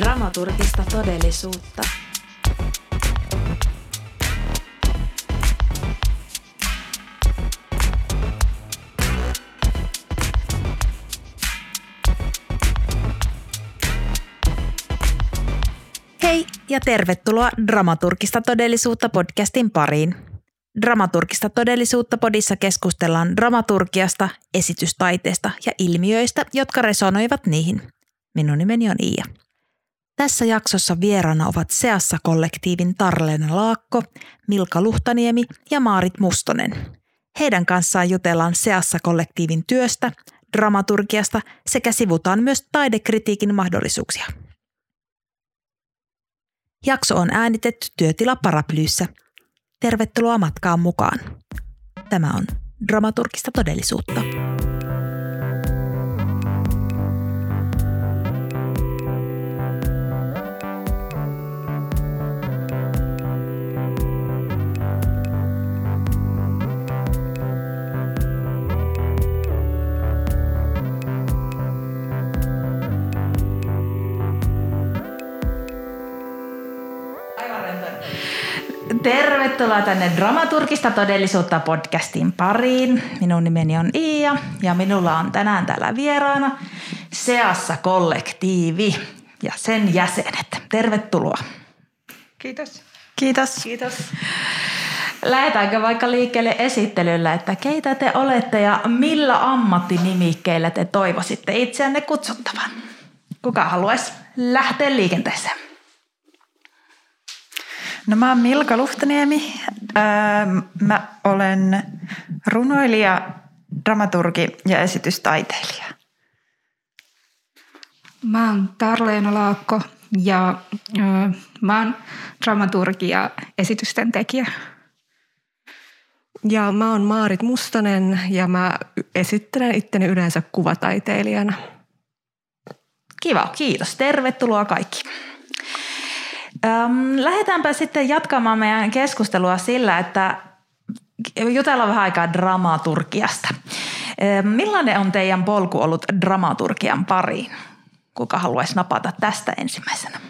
Dramaturgista todellisuutta. Hei ja tervetuloa Dramaturgista todellisuutta podcastin pariin. Dramaturgista todellisuutta podissa keskustellaan dramaturgiasta, esitystaiteesta ja ilmiöistä, jotka resonoivat niihin. Minun nimeni on Iia. Tässä jaksossa vieraana ovat Seassa-kollektiivin Tarleena Laakko, Milka Luhtaniemi ja Maarit Mustonen. Heidän kanssaan jutellaan Seassa-kollektiivin työstä, dramaturgiasta sekä sivutaan myös taidekritiikin mahdollisuuksia. Jakso on äänitetty työtila Paraplyyssä. Tervetuloa matkaan mukaan. Tämä on dramaturgista todellisuutta. Tervetuloa tänne Dramaturgista todellisuutta podcastin pariin. Minun nimeni on Iia ja minulla on tänään täällä vieraana Seassa kollektiivi ja sen jäsenet. Tervetuloa. Kiitos. Kiitos. Kiitos. Lähdetäänkö vaikka liikkeelle esittelyllä, että keitä te olette ja millä ammattinimikkeillä te toivoisitte itseänne kutsuttavan? Kuka haluaisi lähteä liikenteeseen? No mä oon Milka Luhtaniemi. Öö, mä olen runoilija, dramaturgi ja esitystaiteilija. Mä oon Tarleena Laakko ja mä oon dramaturgi ja esitysten tekijä. Ja mä oon Maarit Mustonen ja mä esittelen itteni yleensä kuvataiteilijana. Kiva, kiitos. Tervetuloa kaikki. Öm, lähdetäänpä sitten jatkamaan meidän keskustelua sillä, että jutellaan vähän aikaa dramaturgiasta. Millainen on teidän polku ollut dramaturgian pariin? Kuka haluaisi napata tästä ensimmäisenä?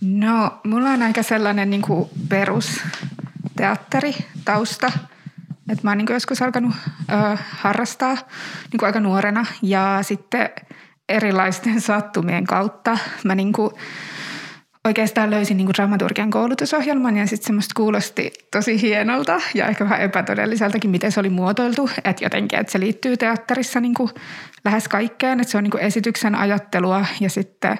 No, mulla on aika sellainen niin kuin perusteatteritausta. Että mä oon niin joskus alkanut ö, harrastaa niin kuin aika nuorena ja sitten erilaisten sattumien kautta mä niin kuin oikeastaan löysin niin kuin dramaturgian koulutusohjelman ja sitten semmoista kuulosti tosi hienolta ja ehkä vähän epätodelliseltakin, miten se oli muotoiltu. Että jotenkin, että se liittyy teatterissa niin kuin lähes kaikkeen, että se on niin kuin esityksen ajattelua ja sitten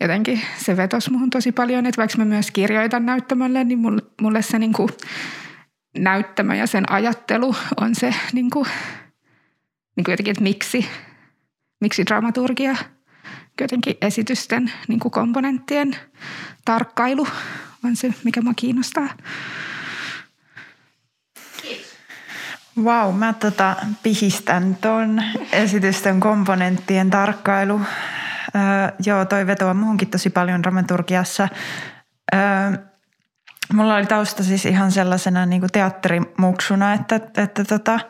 jotenkin se vetosi muhun tosi paljon, että vaikka mä myös kirjoitan näyttämölle, niin mulle se niin kuin näyttämö ja sen ajattelu on se niin kuin, niin kuin jotenkin, että miksi, miksi dramaturgia – jotenkin esitysten niin kuin komponenttien tarkkailu on se, mikä mua kiinnostaa. Wow, mä tota pihistän tuon esitysten komponenttien tarkkailu. Öö, joo, toi vetoaa muuhunkin tosi paljon dramaturgiassa. Öö, mulla oli tausta siis ihan sellaisena niin kuin teatterimuksuna, että, että tota,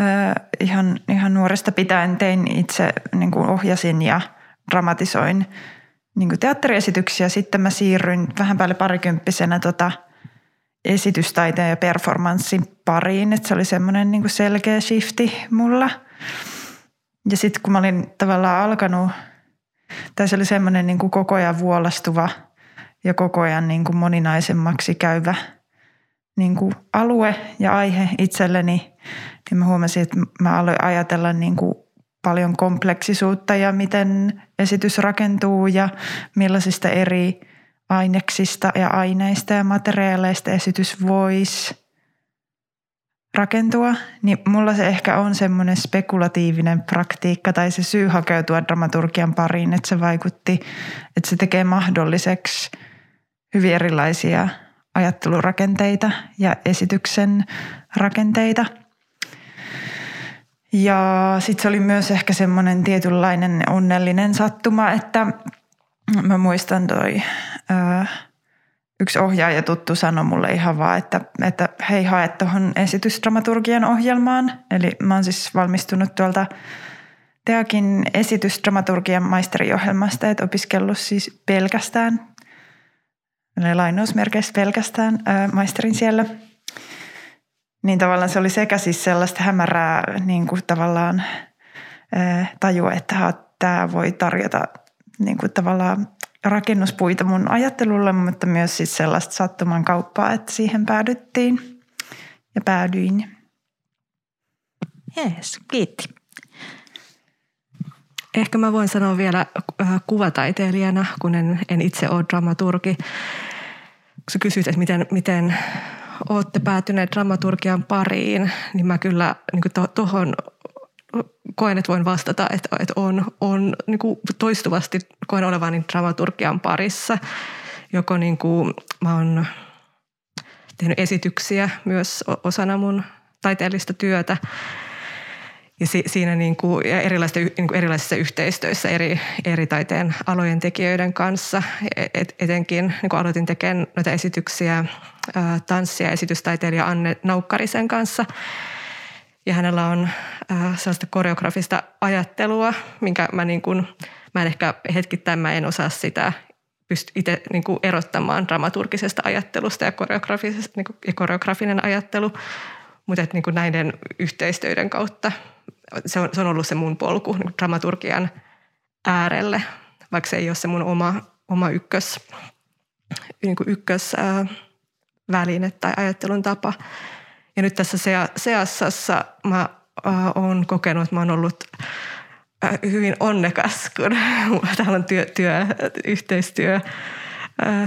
öö, ihan, ihan nuoresta pitäen tein itse, niin kuin ohjasin ja – dramatisoin niin teatteriesityksiä. Sitten mä siirryin vähän päälle parikymppisenä tota esitystaiteen ja performanssin pariin. Että se oli semmoinen niin selkeä shifti mulla. Ja sitten kun mä olin tavallaan alkanut, tai se oli semmoinen niin koko ajan vuolastuva ja koko ajan niin kuin moninaisemmaksi käyvä niin kuin alue ja aihe itselleni, niin mä huomasin, että mä aloin ajatella niin kuin paljon kompleksisuutta ja miten esitys rakentuu ja millaisista eri aineksista ja aineista ja materiaaleista esitys voisi rakentua, niin mulla se ehkä on semmoinen spekulatiivinen praktiikka tai se syy hakeutua dramaturgian pariin, että se vaikutti, että se tekee mahdolliseksi hyvin erilaisia ajattelurakenteita ja esityksen rakenteita – ja sitten se oli myös ehkä semmoinen tietynlainen onnellinen sattuma, että mä muistan toi ää, yksi ohjaaja tuttu sanoi mulle ihan vaan, että, että hei hae tuohon esitysdramaturgian ohjelmaan. Eli mä oon siis valmistunut tuolta Teakin esitys dramaturgian maisteriohjelmasta, että opiskellut siis pelkästään, lainausmerkeissä pelkästään ää, maisterin siellä. Niin tavallaan se oli sekä siis sellaista hämärää niin kuin tavallaan ää, tajua, että tämä voi tarjota niin kuin tavallaan rakennuspuita mun ajattelulle, mutta myös siis sellaista sattuman kauppaa, että siihen päädyttiin ja päädyin. Jees, kiitti. Ehkä mä voin sanoa vielä äh, kuvataiteilijana, kun en, en itse ole dramaturgi. Kun sä kysyit, että miten, miten olette päätyneet dramaturgian pariin, niin mä kyllä niin tuohon koen, että voin vastata, että, että on, on niin kuin toistuvasti koen olevani dramaturgian parissa. Joko niin kuin, mä oon tehnyt esityksiä myös osana mun taiteellista työtä – ja si, siinä niin kuin, ja erilaisissa, niin kuin erilaisissa yhteistyöissä eri, eri taiteen alojen tekijöiden kanssa. Et, etenkin niin kuin aloitin tekemään noita esityksiä tanssia- ja esitystaiteilija Anne Naukkarisen kanssa. Ja hänellä on äh, sellaista koreografista ajattelua, minkä mä, niin kuin, mä en ehkä hetkittäin mä en osaa sitä pysty itse niin kuin erottamaan dramaturgisesta ajattelusta ja, koreografisesta, niin kuin, ja koreografinen ajattelu. Mutta niin kuin näiden yhteistyöiden kautta se on, se on ollut se mun polku niin dramaturgian äärelle, vaikka se ei ole se mun oma, oma ykkös, niin kuin ykkös ää, väline tai ajattelun tapa. Ja nyt tässä seassassa mä oon kokenut, että mä oon ollut hyvin onnekas, kun täällä on työ, työ, yhteistyö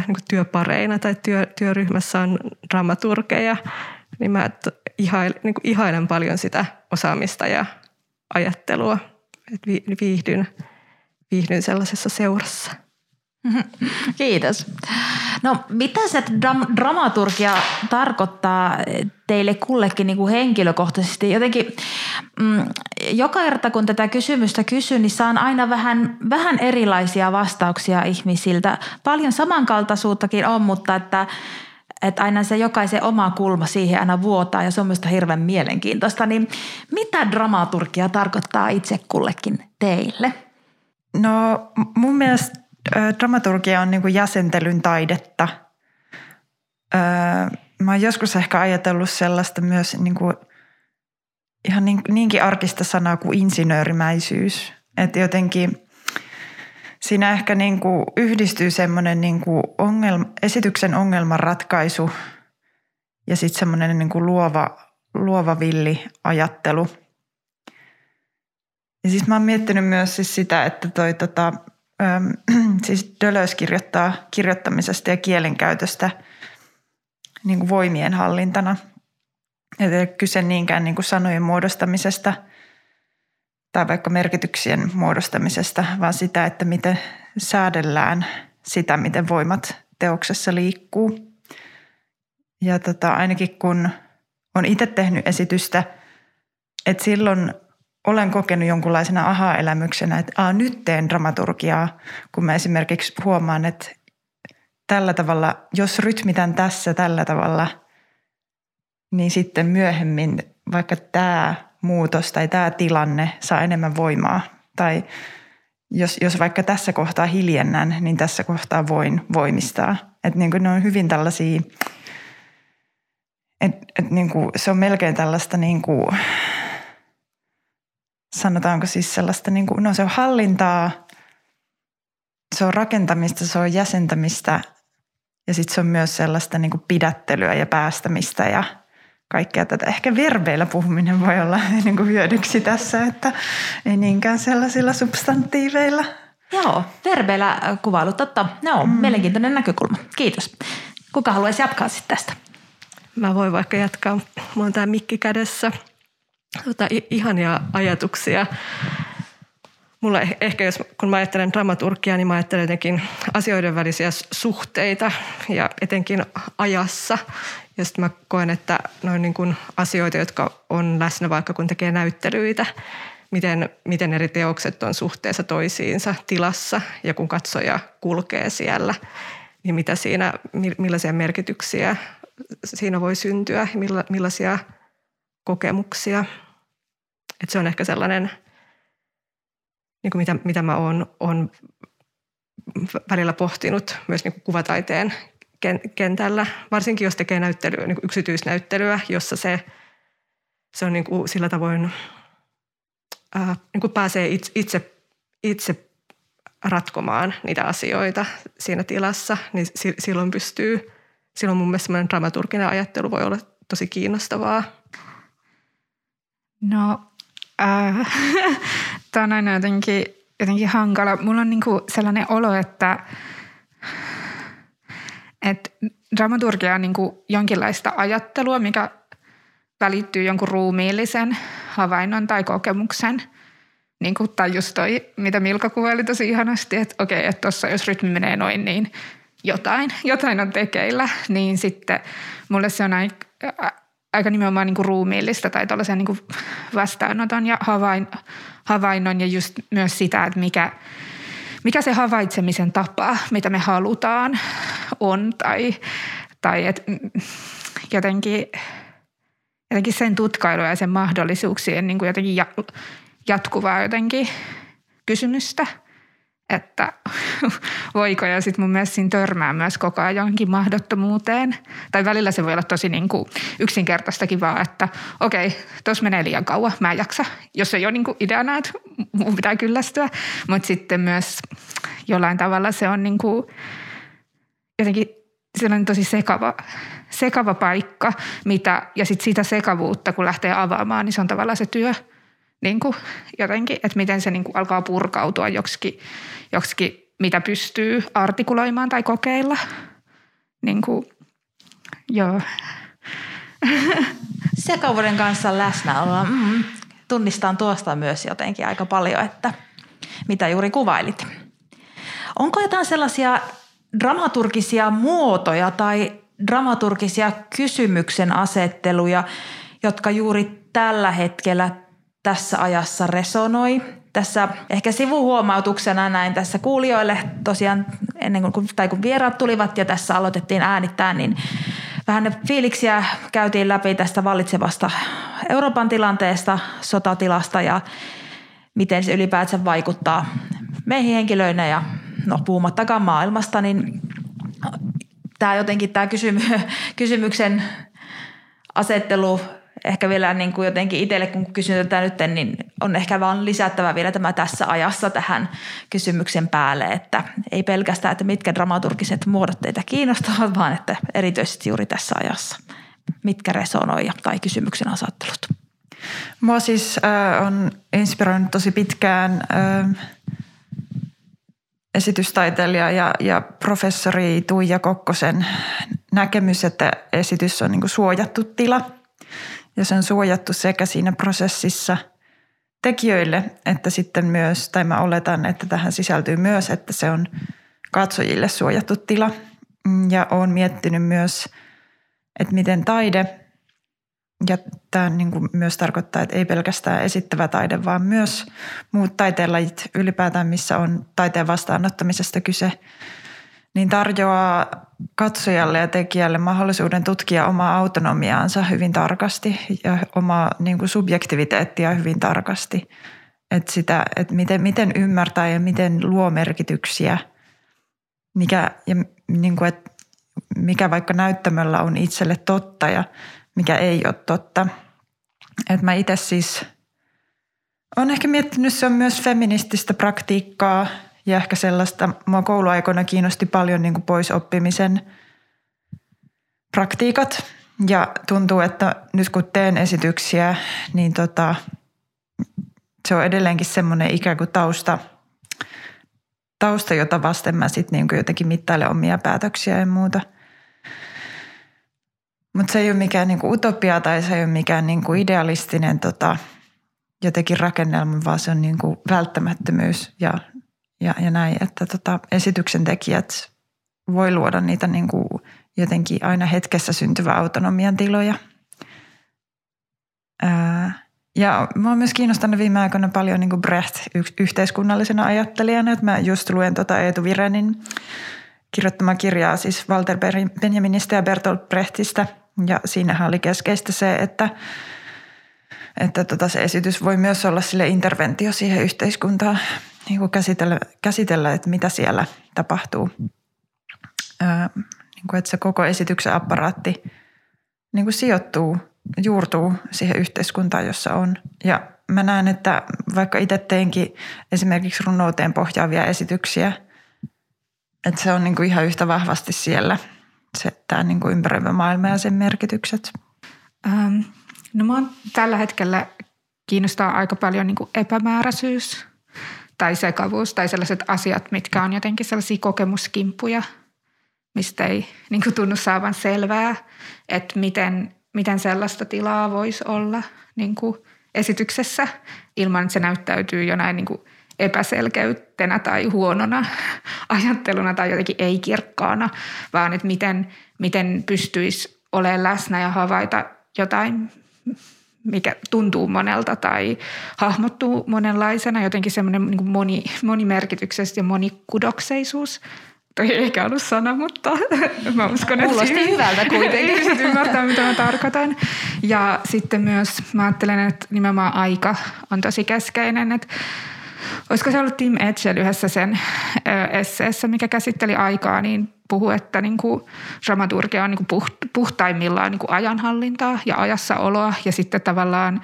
niin työpareina tai työ, työryhmässä on dramaturgeja, niin mä ihailen, niin kuin ihailen paljon sitä osaamista ja ajattelua. Että viihdyn, viihdyn sellaisessa seurassa. Kiitos. No mitä se dram- dramaturgia tarkoittaa teille kullekin niin kuin henkilökohtaisesti? Jotenkin mm, joka kerta kun tätä kysymystä kysyn, niin saan aina vähän, vähän erilaisia vastauksia ihmisiltä. Paljon samankaltaisuuttakin on, mutta että että aina se jokaisen oma kulma siihen aina vuotaa ja se on myös hirveän mielenkiintoista. Niin mitä dramaturgia tarkoittaa itse kullekin teille? No mun mielestä dramaturgia on niin jäsentelyn taidetta. Mä oon joskus ehkä ajatellut sellaista myös niin kuin ihan niin, niinkin arkista sanaa kuin insinöörimäisyys. Että jotenkin siinä ehkä niin kuin yhdistyy semmoinen niin kuin ongelma, esityksen ongelmanratkaisu ja sitten semmoinen niin kuin luova, luova villi ajattelu. Ja siis mä oon miettinyt myös siis sitä, että toi tota, ähm, siis Dölös kirjoittaa kirjoittamisesta ja kielenkäytöstä niin kuin voimien hallintana. Ei kyse niinkään niin kuin sanojen muodostamisesta – tai vaikka merkityksien muodostamisesta, vaan sitä, että miten säädellään sitä, miten voimat teoksessa liikkuu. Ja tota, ainakin kun on itse tehnyt esitystä, että silloin olen kokenut jonkunlaisena aha-elämyksenä, että Aa, nyt teen dramaturgiaa, kun mä esimerkiksi huomaan, että tällä tavalla, jos rytmitän tässä tällä tavalla, niin sitten myöhemmin vaikka tämä muutos tai tämä tilanne saa enemmän voimaa. Tai jos, jos vaikka tässä kohtaa hiljennän, niin tässä kohtaa voin voimistaa. Että niin ne on hyvin tällaisia, että et niin se on melkein tällaista niin kuin, sanotaanko siis sellaista, niin kuin, no se on hallintaa, se on rakentamista, se on jäsentämistä ja sitten se on myös sellaista niin kuin pidättelyä ja päästämistä ja – kaikkea tätä. Ehkä verbeillä puhuminen voi olla niin kuin hyödyksi tässä, että ei niinkään sellaisilla substantiiveilla. Joo, verbeillä kuvailu, totta. No, mm. mielenkiintoinen näkökulma. Kiitos. Kuka haluaisi jatkaa sitten tästä? Mä voin vaikka jatkaa. Mulla on tämä mikki kädessä. Tota, ihania ajatuksia. Mulla eh, ehkä, jos, kun mä ajattelen dramaturgiaa, niin mä ajattelen jotenkin asioiden välisiä suhteita ja etenkin ajassa. Ja sitten mä koen, että noin niin kuin asioita, jotka on läsnä vaikka kun tekee näyttelyitä, miten, miten eri teokset on suhteessa toisiinsa tilassa ja kun katsoja kulkee siellä, niin mitä siinä, millaisia merkityksiä siinä voi syntyä, millaisia kokemuksia. Et se on ehkä sellainen niin kuin mitä, mitä mä oon, oon välillä pohtinut myös niin kuin kuvataiteen kentällä, varsinkin jos tekee näyttelyä, niin kuin yksityisnäyttelyä, jossa se, se on niin kuin sillä tavoin, ää, niin kuin pääsee itse, itse ratkomaan niitä asioita siinä tilassa, niin silloin pystyy, silloin mun mielestä semmoinen dramaturginen ajattelu voi olla tosi kiinnostavaa. No, äh, tämä on aina jotenkin, jotenkin hankala. Mulla on niinku sellainen olo, että, että dramaturgia on niinku jonkinlaista ajattelua, mikä välittyy jonkun ruumiillisen havainnon tai kokemuksen – niin kuin, tai just toi, mitä Milka kuvaili tosi ihanasti, että okei, että tuossa jos rytmi menee noin, niin jotain, jotain on tekeillä, niin sitten mulle se on aika, aika nimenomaan niin kuin ruumiillista tai tuollaisen niin vastaanoton ja havain, havainnon ja just myös sitä, että mikä, mikä se havaitsemisen tapa, mitä me halutaan, on tai, tai että jotenkin, jotenkin sen tutkailua ja sen mahdollisuuksien niin kuin jotenkin jatkuvaa jotenkin kysymystä, että voiko ja sitten mun mielestä siinä törmää myös koko ajan johonkin mahdottomuuteen. Tai välillä se voi olla tosi niin kuin yksinkertaistakin vaan, että okei, tuossa menee liian kauan, mä en jaksa. Jos ei ole niin kuin ideana, että mun pitää kyllästyä. Mutta sitten myös jollain tavalla se on niin kuin jotenkin sellainen tosi sekava, sekava paikka, mitä, ja sitten sitä sekavuutta, kun lähtee avaamaan, niin se on tavallaan se työ – niin kuin jotenkin, että miten se niin kuin alkaa purkautua joksikin, joksikin, mitä pystyy artikuloimaan tai kokeilla. Niin kuin, joo. Sekavuuden kanssa läsnäoloa. Mm, tunnistan tuosta myös jotenkin aika paljon, että mitä juuri kuvailit. Onko jotain sellaisia dramaturgisia muotoja tai dramaturgisia kysymyksen asetteluja, jotka juuri tällä hetkellä tässä ajassa resonoi. Tässä ehkä sivuhuomautuksena näin tässä kuulijoille tosiaan ennen kuin, tai kun vieraat tulivat ja tässä aloitettiin äänittää, niin vähän ne fiiliksiä käytiin läpi tästä vallitsevasta Euroopan tilanteesta, sotatilasta ja miten se ylipäätään vaikuttaa meihin henkilöinä ja no puhumattakaan maailmasta, niin tämä jotenkin tämä kysymy, kysymyksen asettelu ehkä vielä niin kuin jotenkin itselle, kun kysyn tätä nyt, niin on ehkä vaan lisättävä vielä tämä tässä ajassa tähän kysymyksen päälle, että ei pelkästään, että mitkä dramaturgiset muodot teitä kiinnostavat, vaan että erityisesti juuri tässä ajassa, mitkä resonoi tai kysymyksen asettelut. Mua siis äh, on inspiroinut tosi pitkään äh, esitystaiteilija ja, ja professori Tuija Kokkosen näkemys, että esitys on niin suojattu tila – ja se on suojattu sekä siinä prosessissa tekijöille että sitten myös, tai mä oletan, että tähän sisältyy myös, että se on katsojille suojattu tila. Ja olen miettinyt myös, että miten taide, ja tämä niin kuin myös tarkoittaa, että ei pelkästään esittävä taide, vaan myös muut taiteenlajit ylipäätään, missä on taiteen vastaanottamisesta kyse – niin tarjoaa katsojalle ja tekijälle mahdollisuuden tutkia omaa autonomiaansa hyvin tarkasti ja omaa niin kuin subjektiviteettia hyvin tarkasti. Että sitä, että miten, miten ymmärtää ja miten luo merkityksiä, mikä, ja niin kuin, että mikä vaikka näyttämöllä on itselle totta ja mikä ei ole totta. Että mä itse siis olen ehkä miettinyt, se on myös feminististä praktiikkaa – ja ehkä sellaista, mua kouluaikoina kiinnosti paljon niin kuin poisoppimisen praktiikat. Ja tuntuu, että nyt kun teen esityksiä, niin tota, se on edelleenkin semmoinen ikään kuin tausta, tausta jota vasten mä sitten niin jotenkin mittailen omia päätöksiä ja muuta. Mutta se ei ole mikään niin kuin utopia tai se ei ole mikään niin kuin idealistinen tota, jotenkin rakennelma, vaan se on niin kuin välttämättömyys ja ja, ja näin, että tota, esityksen tekijät voi luoda niitä niin kuin jotenkin aina hetkessä syntyvä autonomian tiloja. Ää, ja mä oon myös kiinnostanut viime aikoina paljon niin kuin Brecht yhteiskunnallisena ajattelijana, että mä just luen tota Eetu Virenin kirjoittamaa kirjaa siis Walter Benjaminista ja Bertolt Brechtistä. Ja siinähän oli keskeistä se, että, että tota se esitys voi myös olla sille interventio siihen yhteiskuntaan niin kuin käsitellä, käsitellä, että mitä siellä tapahtuu. Öö, niin kuin, että se koko esityksen apparaatti niin kuin sijoittuu, juurtuu siihen yhteiskuntaan, jossa on. Ja mä näen, että vaikka itse teinkin esimerkiksi runouteen pohjaavia esityksiä, että se on niin kuin ihan yhtä vahvasti siellä se, tämä niin kuin ympäröivä maailma ja sen merkitykset. Ähm, no mä oon tällä hetkellä kiinnostaa aika paljon niin kuin epämääräisyys tai sekavuus tai sellaiset asiat, mitkä on jotenkin sellaisia kokemuskimpuja, mistä ei niin kuin tunnu saavan selvää, että miten, miten sellaista tilaa voisi olla niin kuin esityksessä ilman, että se näyttäytyy jonain niin kuin epäselkeytenä tai huonona ajatteluna tai jotenkin ei-kirkkaana, vaan että miten, miten pystyisi olemaan läsnä ja havaita jotain, mikä tuntuu monelta tai hahmottuu monenlaisena, jotenkin semmoinen niin moni, monimerkityksestä ja monikudokseisuus. Toi ei ehkä ollut sana, mutta mä uskon, että Kuulosti siinä- hyvältä kuitenkin. Ihmiset ymmärtää, mitä mä tarkoitan. Ja sitten myös mä ajattelen, että nimenomaan aika on tosi keskeinen, että Olisiko se ollut Tim Edgell yhdessä sen esseessä, mikä käsitteli aikaa, niin puhu, että niin kuin dramaturgia on niin kuin puht- puhtaimmillaan niin kuin ajanhallintaa ja ajassaoloa ja sitten tavallaan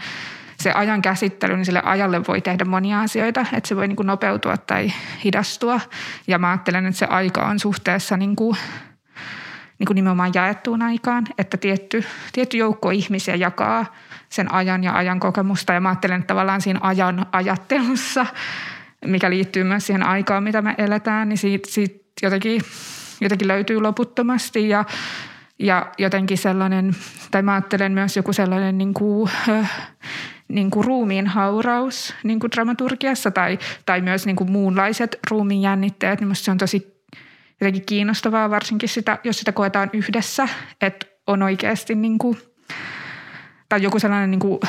se ajan käsittely, niin sille ajalle voi tehdä monia asioita, että se voi niin kuin nopeutua tai hidastua. Ja mä ajattelen, että se aika on suhteessa niin kuin, niin kuin nimenomaan jaettuun aikaan, että tietty, tietty joukko ihmisiä jakaa sen ajan ja ajan kokemusta. Ja mä ajattelen, että tavallaan siinä ajan ajattelussa, mikä liittyy myös siihen aikaan, mitä me eletään, niin siitä, siitä jotenkin, jotenkin löytyy loputtomasti ja, ja jotenkin sellainen, tai mä ajattelen myös joku sellainen niin kuin, äh, niin kuin ruumiin hauraus niin kuin dramaturgiassa tai, tai myös niin kuin muunlaiset ruumiin jännitteet, niin musta se on tosi jotenkin kiinnostavaa, varsinkin sitä, jos sitä koetaan yhdessä, että on oikeasti niin kuin, tai joku sellainen, niin kuin,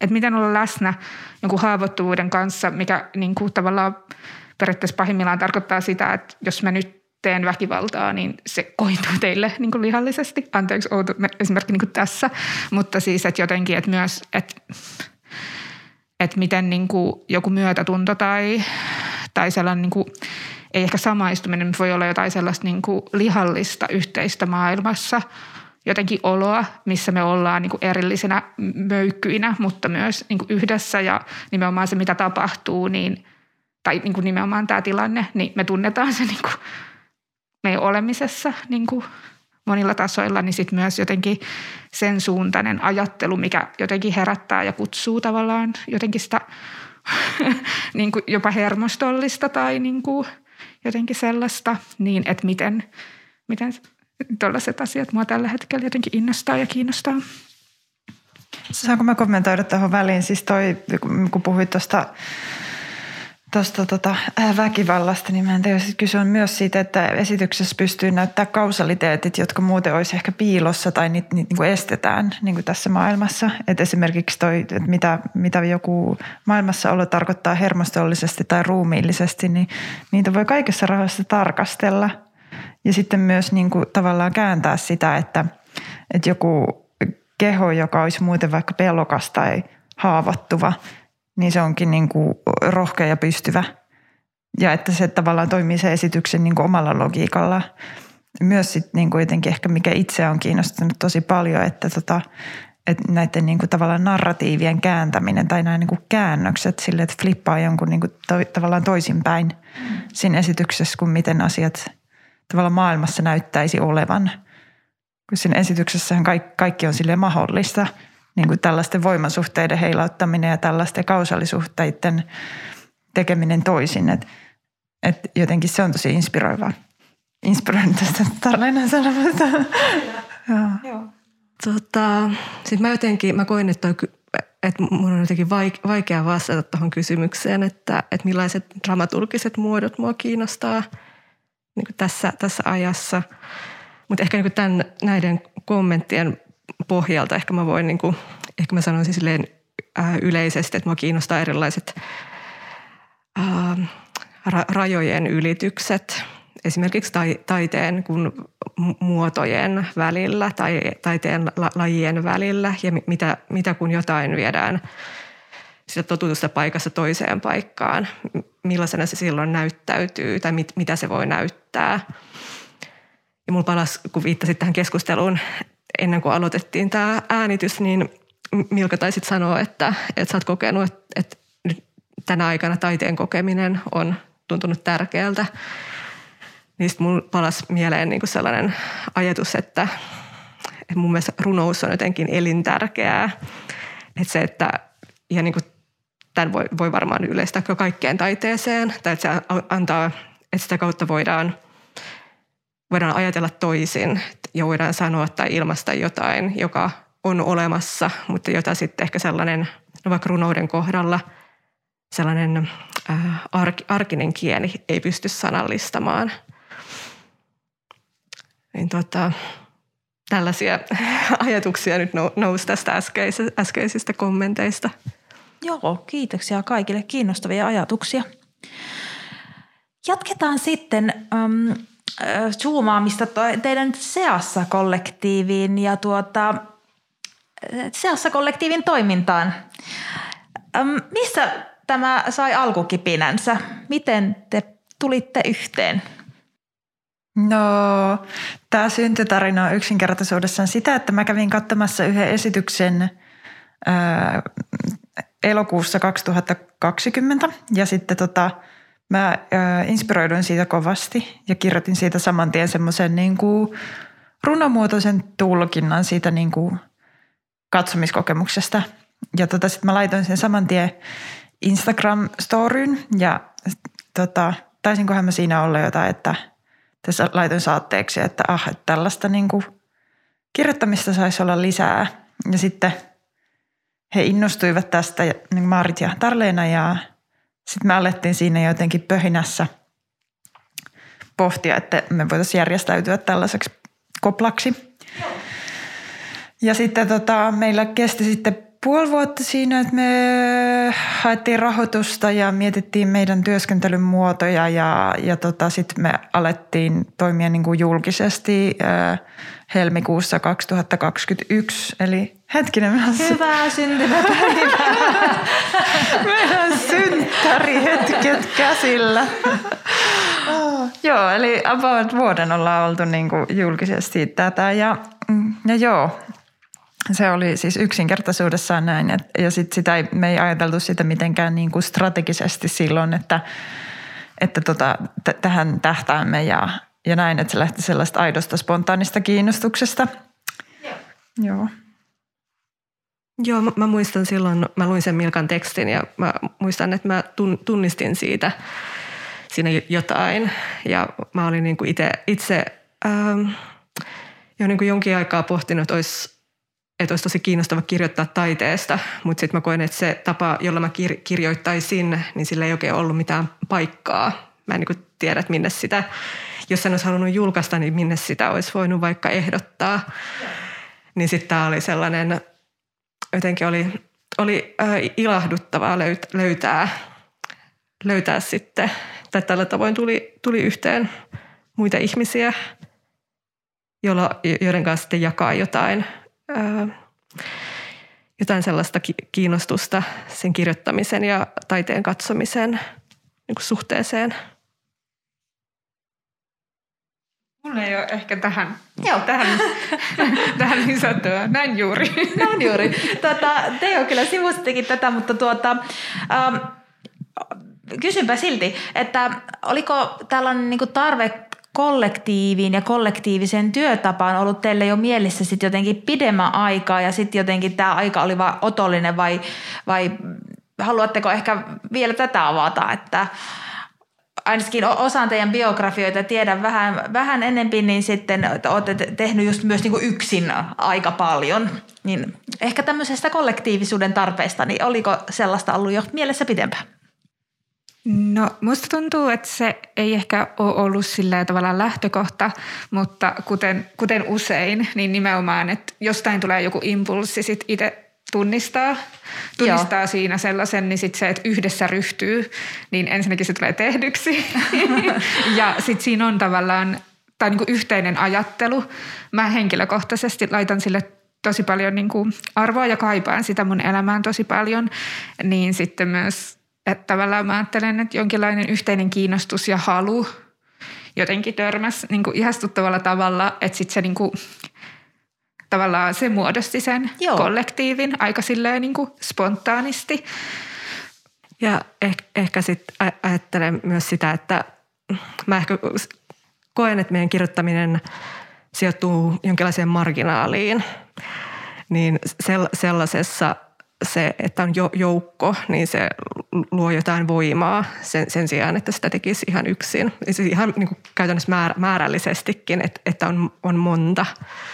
että miten olla läsnä jonkun haavoittuvuuden kanssa, mikä niin kuin tavallaan periaatteessa pahimmillaan tarkoittaa sitä, että jos mä nyt teen väkivaltaa, niin se koituu teille niin kuin lihallisesti. Anteeksi outo esimerkki niin kuin tässä, mutta siis että jotenkin, että myös, että, että miten niin kuin joku myötätunto tai, tai sellainen niin kuin, ei ehkä samaistuminen, voi olla jotain sellaista niin kuin lihallista yhteistä maailmassa, jotenkin oloa, missä me ollaan niin kuin erillisinä möykkyinä, mutta myös niin kuin yhdessä ja nimenomaan se, mitä tapahtuu, niin, tai niin kuin nimenomaan tämä tilanne, niin me tunnetaan se niin kuin meidän olemisessa niin kuin monilla tasoilla, niin sitten myös jotenkin sen suuntainen ajattelu, mikä jotenkin herättää ja kutsuu tavallaan jotenkin sitä niin kuin jopa hermostollista tai niin kuin jotenkin sellaista, niin että miten, miten tuollaiset asiat mua tällä hetkellä jotenkin innostaa ja kiinnostaa. Saanko mä kommentoida tuohon väliin? Siis toi, kun puhuit tuosta tuosta tota, väkivallasta, niin mä en tiedä, kyse on myös siitä, että esityksessä pystyy näyttää kausaliteetit, jotka muuten olisi ehkä piilossa tai niitä, niitä niin estetään niin tässä maailmassa. Et esimerkiksi toi, että mitä, mitä joku maailmassaolo tarkoittaa hermostollisesti tai ruumiillisesti, niin niitä voi kaikessa rauhassa tarkastella. Ja sitten myös niin kuin tavallaan kääntää sitä, että, että joku keho, joka olisi muuten vaikka pelokas tai haavoittuva, niin se onkin niin kuin rohkea ja pystyvä. Ja että se tavallaan toimii se esityksen niin kuin omalla logiikalla. Myös sitten niin kuin jotenkin ehkä mikä itse on kiinnostunut tosi paljon, että, tota, että näiden niin kuin tavallaan narratiivien kääntäminen tai nämä niin kuin käännökset sille, että flippaa jonkun niin kuin to, tavallaan toisinpäin mm. siinä esityksessä, kuin miten asiat tavallaan maailmassa näyttäisi olevan. Kun siinä esityksessähän kaikki, kaikki on sille mahdollista – niin kuin tällaisten voimasuhteiden heilauttaminen ja tällaisten kausallisuhteiden tekeminen toisin. Et, et jotenkin se on tosi inspiroivaa. Inspiroinut tästä tarinan sanomasta. Tota, sitten mä jotenkin, mä koin, että, toi, että mun on jotenkin vaikea vastata tuohon kysymykseen, että, että millaiset dramaturgiset muodot mua kiinnostaa niin tässä, tässä ajassa. Mutta ehkä niin tämän, näiden kommenttien pohjalta ehkä mä voin, niin kuin, ehkä mä sanoisin silleen ää, yleisesti, että mua kiinnostaa erilaiset ää, ra- rajojen ylitykset, esimerkiksi tai, taiteen kun muotojen välillä tai taiteen la, lajien välillä ja mitä, mitä kun jotain viedään sitä totutusta paikasta toiseen paikkaan, millaisena se silloin näyttäytyy tai mit, mitä se voi näyttää. Ja mulla palasi, kun viittasit tähän keskusteluun ennen kuin aloitettiin tämä äänitys, niin Milka taisit sanoa, että, että sä oot kokenut, että, että tänä aikana taiteen kokeminen on tuntunut tärkeältä. Sitten mulla palasi mieleen niin sellainen ajatus, että, että mun mielestä runous on jotenkin elintärkeää. Että se, että ja niin kuin tämän voi, voi varmaan yleistää kaikkeen taiteeseen, tai että se antaa, että sitä kautta voidaan, voidaan ajatella toisin ja voidaan sanoa tai ilmaista jotain, joka on olemassa, mutta jota sitten ehkä sellainen, no vaikka runouden kohdalla, sellainen äh, ark, arkinen kieli ei pysty sanallistamaan. Niin tota, tällaisia ajatuksia nyt nousi tästä äskeisistä kommenteista. Joo, kiitoksia kaikille kiinnostavia ajatuksia. Jatketaan sitten ähm, zoomaamista teidän seassa kollektiiviin ja tuota, seassa kollektiivin toimintaan. Ähm, missä tämä sai alkukipinänsä? Miten te tulitte yhteen? No, tämä syntytarina on yksinkertaisuudessaan sitä, että mä kävin katsomassa yhden esityksen ää, elokuussa 2020 ja sitten tota, mä ää, inspiroiduin siitä kovasti ja kirjoitin siitä saman tien semmoisen niin kuin runomuotoisen tulkinnan siitä niin kuin katsomiskokemuksesta. Ja tota, sitten mä laitoin sen saman tien Instagram-storyn ja tota, taisinkohan mä siinä olla jotain, että tässä laitoin saatteeksi, että ah, että tällaista niin kuin kirjoittamista saisi olla lisää. Ja sitten – he innostuivat tästä, niin Marit ja Tarleena, ja sitten me alettiin siinä jotenkin pöhinässä pohtia, että me voitaisiin järjestäytyä tällaiseksi koplaksi. Ja sitten tota, meillä kesti sitten puoli vuotta siinä, että me haettiin rahoitusta ja mietittiin meidän työskentelyn muotoja ja, ja tota, sitten me alettiin toimia niin kuin julkisesti helmikuussa 2021. Eli Hyvää syntymäpäivää! meillä on synttärihetket käsillä. oh, joo, eli about vuoden ollaan oltu niin kuin julkisesti tätä ja, ja joo, se oli siis yksinkertaisuudessaan näin. Et, ja sit sitä ei, me ei ajateltu sitä mitenkään niin kuin strategisesti silloin, että, että tota, t- tähän tähtäämme ja, ja näin, että se lähti sellaista aidosta spontaanista kiinnostuksesta. Joo. Joo. Joo, mä, mä muistan silloin, mä luin sen Milkan tekstin ja mä muistan, että mä tunnistin siitä siinä jotain. Ja mä olin niin kuin itse, itse ähm, jo niin kuin jonkin aikaa pohtinut, että olisi että olisi tosi kiinnostava kirjoittaa taiteesta, mutta sitten mä koen, että se tapa, jolla mä kir- kirjoittaisin, niin sillä ei oikein ollut mitään paikkaa. Mä en niin tiedä, että minne sitä, jos sen olisi halunnut julkaista, niin minne sitä olisi voinut vaikka ehdottaa. Niin sitten tämä oli sellainen, jotenkin oli, oli äh, ilahduttavaa löyt- löytää, löytää sitten, tai tällä tavoin tuli, tuli yhteen muita ihmisiä, joilla, joiden kanssa sitten jakaa jotain – jotain sellaista kiinnostusta sen kirjoittamisen ja taiteen katsomisen niin suhteeseen. Mulla ei ole ehkä tähän, Joo. tähän, tähän lisätöä. Näin juuri. Näin juuri. Tuota, Teo kyllä sivustittekin tätä, mutta tuota, ähm, kysynpä silti, että oliko tällainen niin tarve kollektiiviin ja kollektiivisen työtapaan ollut teille jo mielessä sitten jotenkin pidemmän aikaa ja sitten jotenkin tämä aika oli vain otollinen vai, vai haluatteko ehkä vielä tätä avata, että ainakin osaan teidän biografioita tiedän vähän, vähän enempi, niin sitten että olette tehnyt just myös niin kuin yksin aika paljon. Niin ehkä tämmöisestä kollektiivisuuden tarpeesta, niin oliko sellaista ollut jo mielessä pidempään? No musta tuntuu, että se ei ehkä ole ollut sillä tavalla lähtökohta, mutta kuten, kuten usein, niin nimenomaan, että jostain tulee joku impulssi sit itse tunnistaa, tunnistaa Joo. siinä sellaisen, niin sitten se, että yhdessä ryhtyy, niin ensinnäkin se tulee tehdyksi. ja sitten siinä on tavallaan, tai niin kuin yhteinen ajattelu. Mä henkilökohtaisesti laitan sille tosi paljon niin kuin arvoa ja kaipaan sitä mun elämään tosi paljon, niin sitten myös Että tavallaan mä ajattelen, että jonkinlainen yhteinen kiinnostus ja halu jotenkin törmäs niin kuin ihastuttavalla tavalla, että sitten se niin kuin, tavallaan se muodosti sen Joo. kollektiivin aika silleen niin kuin spontaanisti. Ja ehkä, ehkä sitten ajattelen myös sitä, että mä ehkä koen, että meidän kirjoittaminen sijoittuu jonkinlaiseen marginaaliin. Niin sellaisessa se, että on joukko, niin se luo jotain voimaa sen, sen sijaan, että sitä tekisi ihan yksin. Siis ihan niin kuin käytännössä määr, määrällisestikin, että, että on, on monta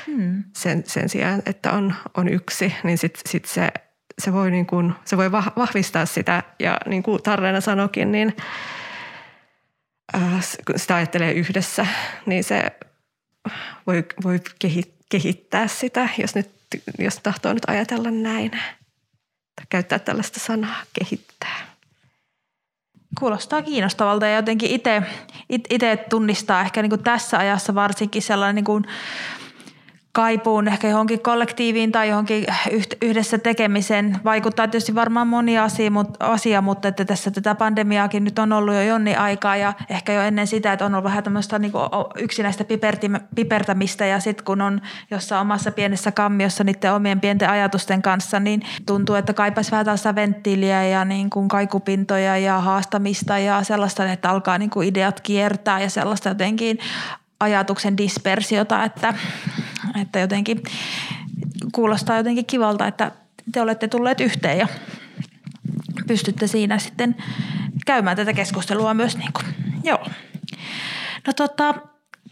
hmm. sen, sen sijaan, että on, on yksi, niin sitten sit se, se, voi niin kuin, se voi vahvistaa sitä. Ja niin kuin Tarleena sanokin, niin äh, kun sitä ajattelee yhdessä, niin se voi, voi kehittää sitä, jos, nyt, jos tahtoo nyt ajatella näin käyttää tällaista sanaa, kehittää. Kuulostaa kiinnostavalta ja jotenkin itse tunnistaa ehkä niin kuin tässä ajassa varsinkin sellainen niin kuin kaipuun ehkä johonkin kollektiiviin tai johonkin yhdessä tekemiseen. Vaikuttaa tietysti varmaan moni asia, mutta, asia, mutta että tässä tätä pandemiaakin nyt on ollut jo jonni aikaa ja ehkä jo ennen sitä, että on ollut vähän tämmöistä niin yksinäistä pipertämistä ja sitten kun on jossain omassa pienessä kammiossa niiden omien pienten ajatusten kanssa, niin tuntuu, että kaipaisi vähän tällaista venttiiliä ja niin kuin kaikupintoja ja haastamista ja sellaista, että alkaa niin kuin ideat kiertää ja sellaista jotenkin ajatuksen dispersiota, että, että jotenkin kuulostaa jotenkin kivalta, että te olette tulleet yhteen ja pystytte siinä sitten käymään tätä keskustelua myös niin kuin, joo. No tota,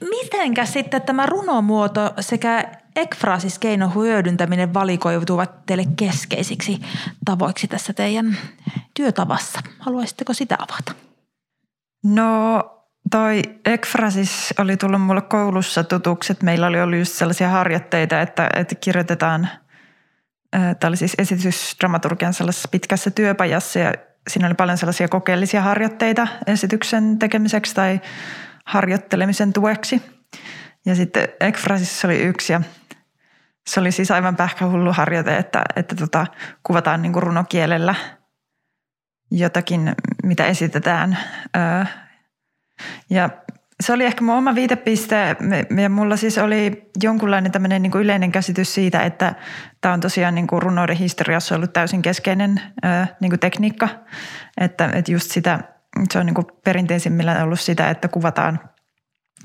mitenkä sitten tämä runomuoto sekä ekfraasiskeino hyödyntäminen valikoituvat teille keskeisiksi tavoiksi tässä teidän työtavassa? Haluaisitteko sitä avata? No Toi ekfrasis oli tullut mulle koulussa tutuksi, että meillä oli ollut just sellaisia harjoitteita, että, että kirjoitetaan, tämä oli siis esitysdramaturgian sellaisessa pitkässä työpajassa ja siinä oli paljon sellaisia kokeellisia harjoitteita esityksen tekemiseksi tai harjoittelemisen tueksi. Ja sitten ekfrasis oli yksi ja se oli siis aivan pähkähullu harjoite, että, että tota, kuvataan niin kuin runokielellä jotakin, mitä esitetään ja se oli ehkä mun oma viitepiste ja mulla siis oli jonkunlainen tämmöinen niin yleinen käsitys siitä, että tämä on tosiaan niin kuin runouden historiassa ollut täysin keskeinen niin kuin tekniikka. Että, että just sitä, se on niin kuin perinteisimmillä ollut sitä, että kuvataan,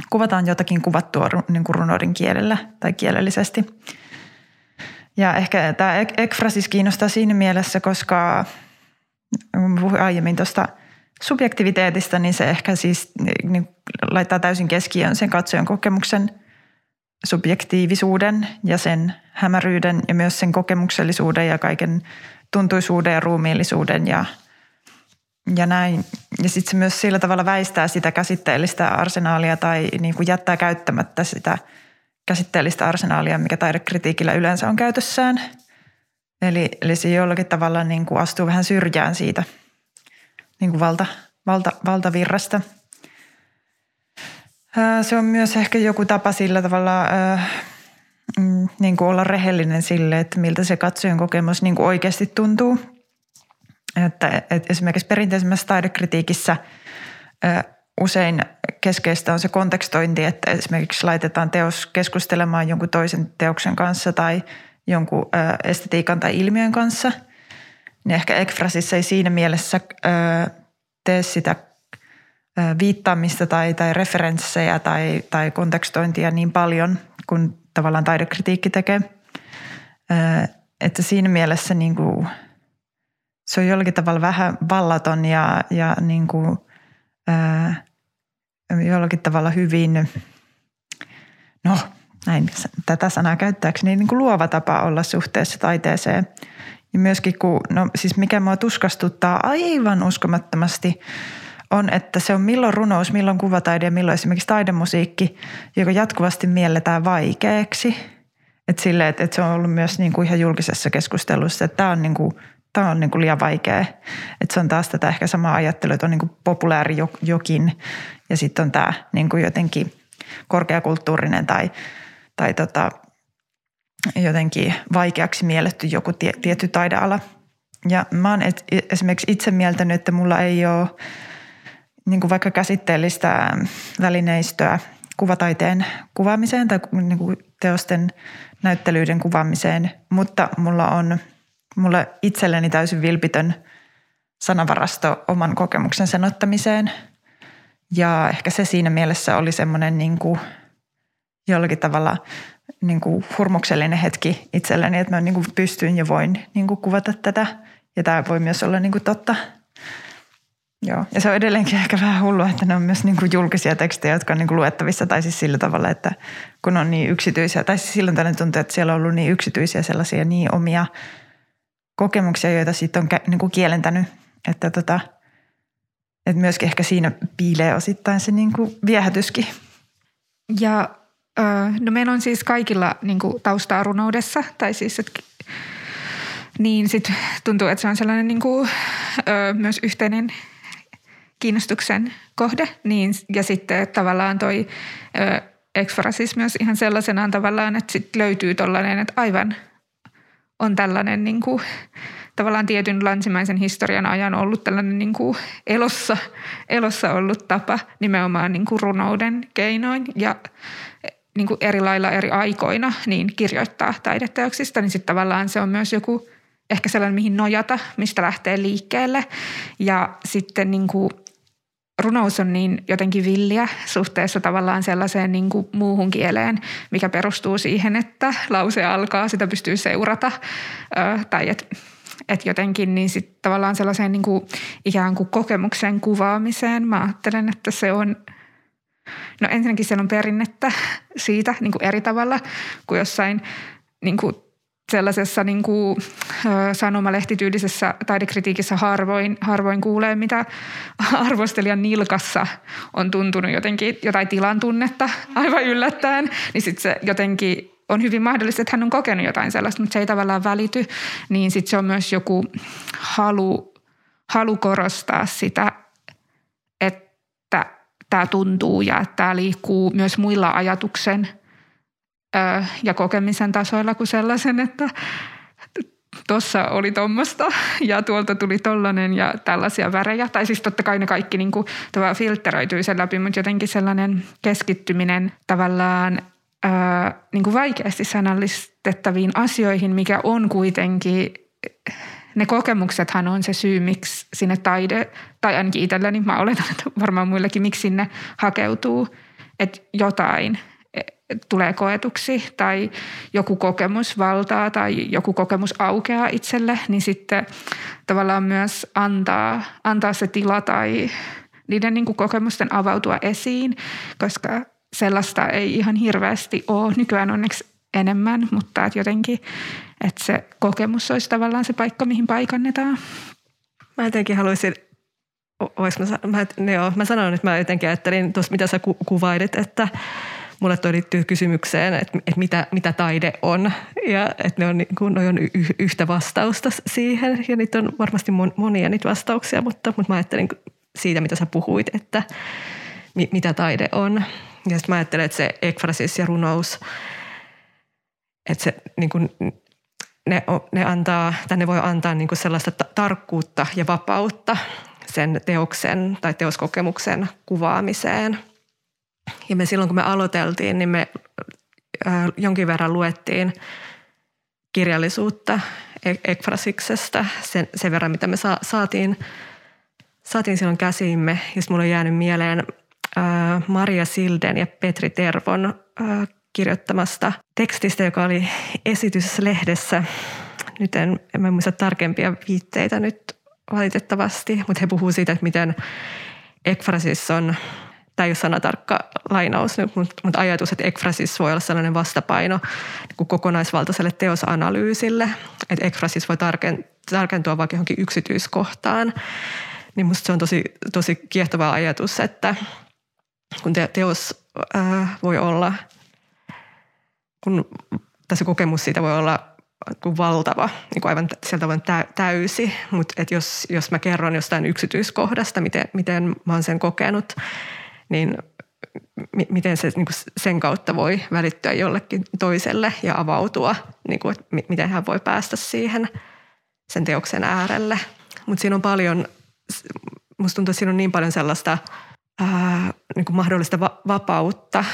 kuvataan jotakin kuvattua niin kuin runouden kielellä tai kielellisesti. Ja ehkä tämä ekfrasis kiinnostaa siinä mielessä, koska puhuin aiemmin tuosta – subjektiviteetista, niin se ehkä siis niin laittaa täysin keskiöön sen katsojan kokemuksen subjektiivisuuden ja sen hämäryyden ja myös sen kokemuksellisuuden ja kaiken tuntuisuuden ja ruumiillisuuden ja, ja näin. Ja sitten se myös sillä tavalla väistää sitä käsitteellistä arsenaalia tai niin kuin jättää käyttämättä sitä käsitteellistä arsenaalia, mikä taidekritiikillä yleensä on käytössään. Eli, eli se jollakin tavalla niin kuin astuu vähän syrjään siitä – niin kuin valta, valta, valtavirrasta. Se on myös ehkä joku tapa sillä tavalla mm, niin kuin olla rehellinen sille, että miltä se katsojan kokemus niin kuin oikeasti tuntuu. Että, että esimerkiksi perinteisemmässä taidekritiikissä usein keskeistä on se kontekstointi, että esimerkiksi laitetaan teos keskustelemaan jonkun toisen teoksen kanssa tai jonkun estetiikan tai ilmiön kanssa – niin ehkä ekfrasissa ei siinä mielessä ö, tee sitä ö, viittaamista tai, tai referenssejä tai, tai kontekstointia niin paljon kuin tavallaan taidekritiikki tekee. Ö, että siinä mielessä niin kuin, se on jollakin tavalla vähän vallaton ja, ja niin kuin, ö, jollakin tavalla hyvin, no näin tätä sanaa käyttääkseni, niin kuin luova tapa olla suhteessa taiteeseen – ja myöskin kun, no siis mikä mua tuskastuttaa aivan uskomattomasti, on, että se on milloin runous, milloin kuvataide ja milloin esimerkiksi taidemusiikki, joka jatkuvasti mielletään vaikeaksi. Että sille, että, että se on ollut myös niin kuin ihan julkisessa keskustelussa, että tämä on, niin kuin, tämä on niin kuin liian vaikea. Että se on taas tätä ehkä samaa ajattelua, että on niin kuin populääri jokin ja sitten on tämä niin kuin jotenkin korkeakulttuurinen tai, tai tota, jotenkin vaikeaksi mielletty joku tie, tietty taideala. Ja mä oon et, esimerkiksi itse mieltänyt, että mulla ei ole niin kuin vaikka käsitteellistä välineistöä kuvataiteen kuvaamiseen tai niin kuin teosten näyttelyiden kuvaamiseen, mutta mulla on mulle itselleni täysin vilpitön sanavarasto oman kokemuksen sanottamiseen. Ja ehkä se siinä mielessä oli semmoinen niin kuin jollakin tavalla niin kuin hurmuksellinen hetki itselleni, että mä niin kuin pystyin ja voin niin kuin kuvata tätä. Ja tämä voi myös olla niin kuin totta. Joo. Ja se on edelleenkin ehkä vähän hullua, että ne on myös niin kuin julkisia tekstejä, jotka on niin kuin luettavissa. Tai siis sillä tavalla, että kun on niin yksityisiä. Tai siis silloin tällainen tuntuu, että siellä on ollut niin yksityisiä sellaisia niin omia kokemuksia, joita sitten on niin kuin kielentänyt. Että, tota, että myöskin ehkä siinä piilee osittain se niin kuin viehätyskin. Ja no meillä on siis kaikilla niin kuin taustaa runoudessa, tai siis että niin sit tuntuu, että se on sellainen niin kuin, ö, myös yhteinen kiinnostuksen kohde. Niin, ja sitten tavallaan toi ö, ekfrasis myös ihan sellaisenaan tavallaan, että sit löytyy tollainen, että aivan on tällainen niin kuin, tavallaan tietyn länsimäisen historian ajan ollut tällainen niin kuin elossa, elossa ollut tapa nimenomaan niin kuin runouden keinoin ja niin kuin eri lailla eri aikoina niin kirjoittaa taideteoksista, niin sitten tavallaan se on myös joku ehkä sellainen, mihin nojata, mistä lähtee liikkeelle. Ja sitten niin kuin runous on niin jotenkin villiä suhteessa tavallaan sellaiseen niin kuin muuhun kieleen, mikä perustuu siihen, että lause alkaa, sitä pystyy seurata ö, tai että et jotenkin niin sitten tavallaan sellaiseen niin kuin ikään kuin kokemuksen kuvaamiseen mä ajattelen, että se on – No ensinnäkin siellä on perinnettä siitä niin kuin eri tavalla kuin jossain niin kuin sellaisessa niin kuin, sanomalehityylisessä taidekritiikissä harvoin, harvoin kuulee, mitä arvostelijan nilkassa on tuntunut jotenkin jotain tilan tunnetta aivan yllättäen, niin sitten se jotenkin on hyvin mahdollista, että hän on kokenut jotain sellaista, mutta se ei tavallaan välity, niin sitten se on myös joku halu, halu korostaa sitä, tämä tuntuu ja että tämä liikkuu myös muilla ajatuksen – ja kokemisen tasoilla kuin sellaisen, että tuossa oli tuommoista ja tuolta tuli tollainen ja tällaisia värejä. Tai siis totta kai ne kaikki niin kuin, filtteröityy sen läpi, mutta jotenkin sellainen keskittyminen tavallaan ää, niin kuin vaikeasti sanallistettaviin asioihin, mikä on kuitenkin ne kokemuksethan on se syy, miksi sinne taide, tai ainakin itselläni, mä oletan, että varmaan muillekin, miksi sinne hakeutuu, että jotain – tulee koetuksi tai joku kokemus valtaa tai joku kokemus aukeaa itselle, niin sitten tavallaan myös antaa, antaa se tila tai niiden niin kuin kokemusten avautua esiin, koska sellaista ei ihan hirveästi ole. Nykyään onneksi enemmän, mutta että jotenkin, että se kokemus olisi tavallaan se paikka, mihin paikannetaan. Mä jotenkin haluaisin Ois mä, mä, joo, mä sanon, että mä jotenkin ajattelin tuossa, mitä sä ku, kuvailit, että, mulle toi liittyy kysymykseen, että, että mitä, mitä taide on ja että ne on, niin kuin, ne on y- yhtä vastausta siihen ja niitä on varmasti monia niitä vastauksia, mutta, mutta mä ajattelin siitä, mitä sä puhuit, että mi, mitä taide on. Ja sitten mä ajattelen, että se ekfrasis ja runous, että se niin kuin, ne, ne, antaa, tai ne voi antaa niin kuin sellaista tarkkuutta ja vapautta sen teoksen tai teoskokemuksen kuvaamiseen – ja me silloin kun me aloiteltiin, niin me äh, jonkin verran luettiin kirjallisuutta Ekfrasiksesta, sen, sen verran mitä me sa, saatiin, saatiin silloin käsiimme. Ja mulla on jäänyt mieleen äh, Maria Silden ja Petri Tervon äh, kirjoittamasta tekstistä, joka oli esityslehdessä. Nyt en, en mä muista tarkempia viitteitä nyt valitettavasti, mutta he puhuu siitä, että miten Ekfrasis on tämä ei ole sanatarkka lainaus, mutta, mutta ajatus, että ekfrasis voi olla sellainen vastapaino niin kokonaisvaltaiselle teosanalyysille, että ekfrasis voi tarkentua vaikka johonkin yksityiskohtaan, niin minusta se on tosi, tosi kiehtova ajatus, että kun te, teos äh, voi olla, kun tässä kokemus siitä voi olla valtava, niin kuin aivan sieltä on täysi, mutta jos, jos mä kerron jostain yksityiskohdasta, miten, miten mä oon sen kokenut, niin m- miten se niin kuin sen kautta voi välittyä jollekin toiselle ja avautua, niin kuin, että m- miten hän voi päästä siihen sen teoksen äärelle. Mutta siinä on paljon, musta tuntuu, että siinä on niin paljon sellaista ää, niin kuin mahdollista va- vapautta,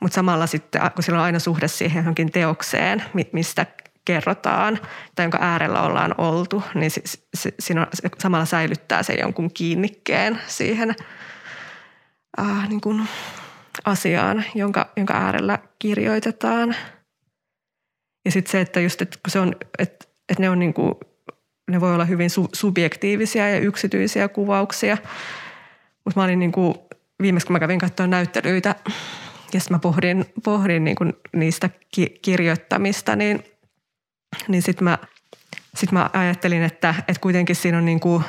mutta samalla sitten, kun sillä on aina suhde siihen johonkin teokseen, mistä kerrotaan tai jonka äärellä ollaan oltu, niin se, se, siinä se samalla säilyttää se jonkun kiinnikkeen siihen äh, niin kuin asiaan, jonka, jonka äärellä kirjoitetaan. Ja sitten se, että just, että kun se on, että, että ne on niin kuin, ne voi olla hyvin su, subjektiivisia ja yksityisiä kuvauksia. Mutta mä olin niin kuin, viimeksi kun mä kävin katsomaan näyttelyitä ja sitten mä pohdin, pohdin niin kuin niistä ki- kirjoittamista, niin, niin sitten mä, sit mä ajattelin, että, että kuitenkin siinä on niin kuin,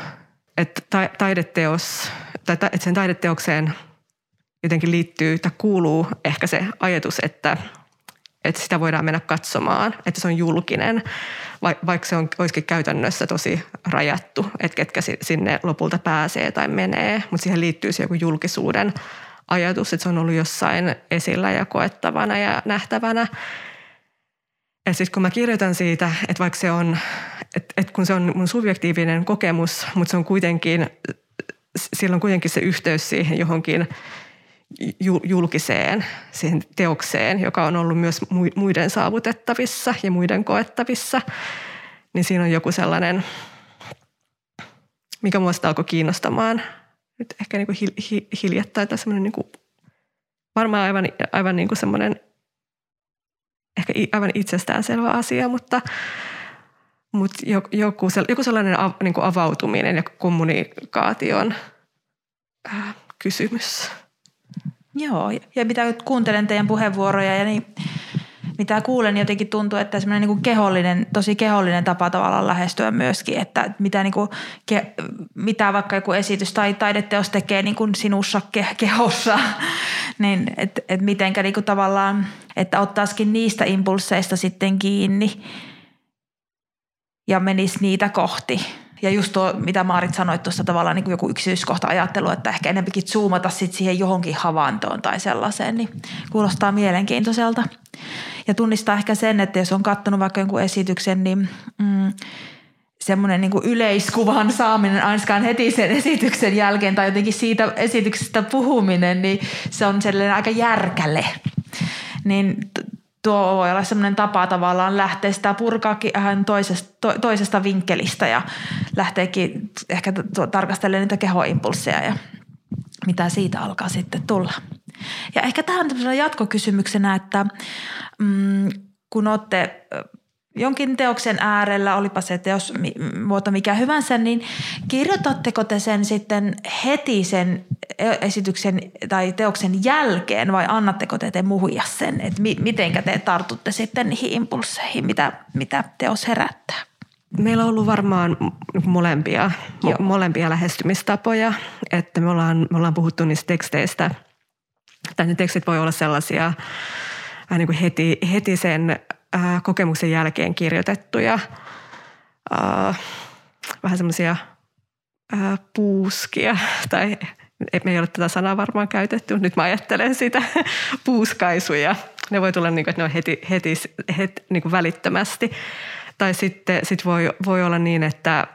että taideteos, tai että sen taideteokseen jotenkin liittyy tai kuuluu ehkä se ajatus, että, että sitä voidaan mennä katsomaan, että se on julkinen, vaikka se on, olisikin käytännössä tosi rajattu, että ketkä sinne lopulta pääsee tai menee, mutta siihen liittyy se joku julkisuuden ajatus, että se on ollut jossain esillä ja koettavana ja nähtävänä. Ja sitten kun mä kirjoitan siitä, että vaikka se on, että, että kun se on mun subjektiivinen kokemus, mutta se on kuitenkin, sillä on kuitenkin se yhteys siihen johonkin julkiseen, siihen teokseen, joka on ollut myös muiden saavutettavissa ja muiden koettavissa, niin siinä on joku sellainen, mikä mua alkoi kiinnostamaan nyt ehkä niin kuin hiljattain tai semmoinen niin kuin, varmaan aivan, aivan niin kuin semmoinen ehkä aivan itsestäänselvä asia, mutta, mutta joku, joku sellainen av, niin kuin avautuminen ja kommunikaation äh, kysymys. Joo, ja mitä kuuntelen teidän puheenvuoroja ja niin, mitä kuulen, niin jotenkin tuntuu, että semmoinen niin kehollinen, tosi kehollinen tapa tavallaan lähestyä myöskin, että mitä, niin kuin, ke, mitä vaikka joku esitys tai taideteos tekee niin kuin sinussa ke, kehossa, niin että et mitenkä niin kuin tavallaan, että ottaisikin niistä impulseista sitten kiinni ja menisi niitä kohti – ja just tuo, mitä Maarit sanoit tuossa tavallaan niin kuin joku yksityiskohta ajattelu, että ehkä enempikin zoomata sit siihen johonkin havaintoon tai sellaiseen, niin kuulostaa mielenkiintoiselta. Ja tunnistaa ehkä sen, että jos on katsonut vaikka jonkun esityksen, niin mm, semmoinen niin yleiskuvan saaminen ainakaan heti sen esityksen jälkeen tai jotenkin siitä esityksestä puhuminen, niin se on sellainen aika järkäle. Niin tuo voi olla sellainen tapa tavallaan lähteä sitä purkaakin ihan toisesta, to, toisesta vinkkelistä ja lähteekin ehkä tarkastelemaan niitä kehoimpulsseja ja mitä siitä alkaa sitten tulla. Ja ehkä tähän jatkokysymyksenä, että mm, kun olette jonkin teoksen äärellä, olipa se teos muoto mikä hyvänsä, niin kirjoitatteko te sen sitten heti sen esityksen tai teoksen jälkeen vai annatteko te te muhia sen, että mi- mitenkä te tartutte sitten niihin impulseihin, mitä, mitä teos herättää? Meillä on ollut varmaan molempia, mo- molempia lähestymistapoja, että me ollaan, me ollaan puhuttu niistä teksteistä, tai ne tekstit voi olla sellaisia niin kuin heti, heti sen äh, kokemuksen jälkeen kirjoitettuja äh, vähän semmoisia äh, puuskia tai me ei ole tätä sanaa varmaan käytetty, nyt mä ajattelen sitä, puuskaisuja. Ne voi tulla niin kuin, että ne on heti, heti, heti niin kuin välittömästi. Tai sitten sit voi, voi olla niin, että,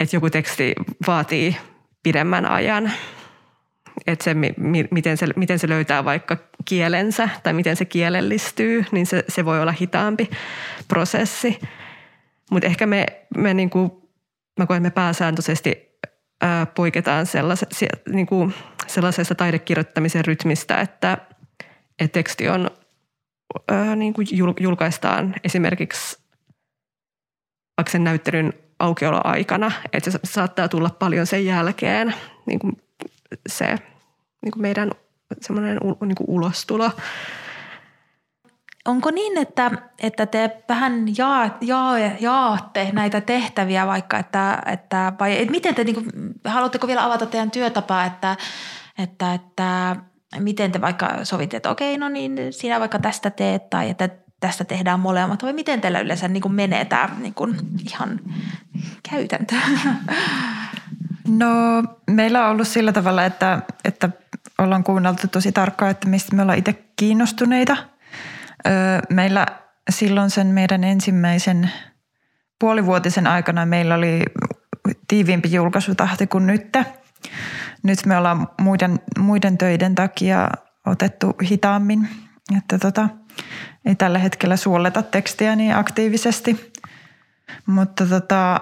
että joku teksti vaatii pidemmän ajan että se, miten se, miten se löytää vaikka kielensä tai miten se kielellistyy, niin se, se voi olla hitaampi prosessi. Mutta ehkä me, me niinku, mä koen, me pääsääntöisesti ää, poiketaan sellais, niinku, sellaisesta taidekirjoittamisen rytmistä, että, että teksti on ää, niinku julkaistaan esimerkiksi vaikka sen näyttelyn aukioloaikana, että se saattaa tulla paljon sen jälkeen niin kuin se niin kuin meidän semmoinen niin kuin ulostulo. Onko niin, että, että te vähän jaa, jaa, jaatte näitä tehtäviä vaikka, että, että vai että miten te, niin kuin, haluatteko vielä avata teidän työtapaa, että, että, että miten te vaikka sovitte, että okei, no niin, sinä vaikka tästä teet tai että tästä tehdään molemmat, vai miten teillä yleensä niin kuin menee tämä niin kuin ihan käytäntö? No meillä on ollut sillä tavalla, että, että ollaan kuunneltu tosi tarkkaan, että mistä me ollaan itse kiinnostuneita. Meillä silloin sen meidän ensimmäisen puolivuotisen aikana meillä oli tiiviimpi julkaisutahti kuin nyt. Nyt me ollaan muiden, muiden töiden takia otettu hitaammin, että tota, ei tällä hetkellä suolleta tekstiä niin aktiivisesti. Mutta tota,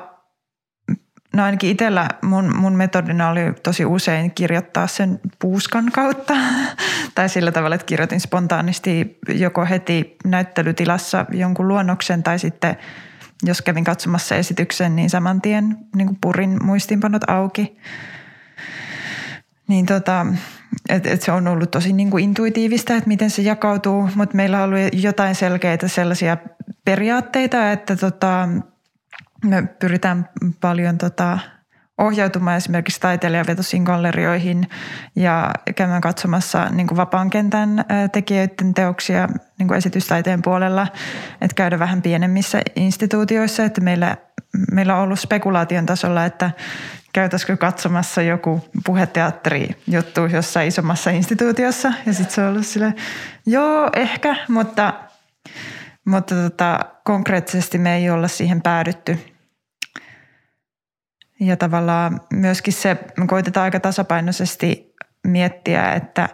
no ainakin itsellä mun, mun metodina oli tosi usein kirjoittaa sen puuskan kautta. tai sillä tavalla, että kirjoitin spontaanisti joko heti näyttelytilassa jonkun luonnoksen tai sitten jos kävin katsomassa esityksen, niin saman tien niin purin muistiinpanot auki. Niin tota, et, et se on ollut tosi niin kuin intuitiivista, että miten se jakautuu, mutta meillä on ollut jotain selkeitä sellaisia periaatteita, että tota, me pyritään paljon tota, ohjautumaan esimerkiksi taiteilijavetoisiin gallerioihin ja käymään katsomassa niin kuin vapaan kentän tekijöiden teoksia niin kuin esitystaiteen puolella, että käydä vähän pienemmissä instituutioissa, että meillä, meillä on ollut spekulaation tasolla, että käytäisikö katsomassa joku puheteatteri-juttu jossain isommassa instituutiossa. Ja sitten se on ollut sille, joo ehkä, mutta, mutta tota, konkreettisesti me ei olla siihen päädytty. Ja tavallaan myöskin se, me koitetaan aika tasapainoisesti miettiä, että,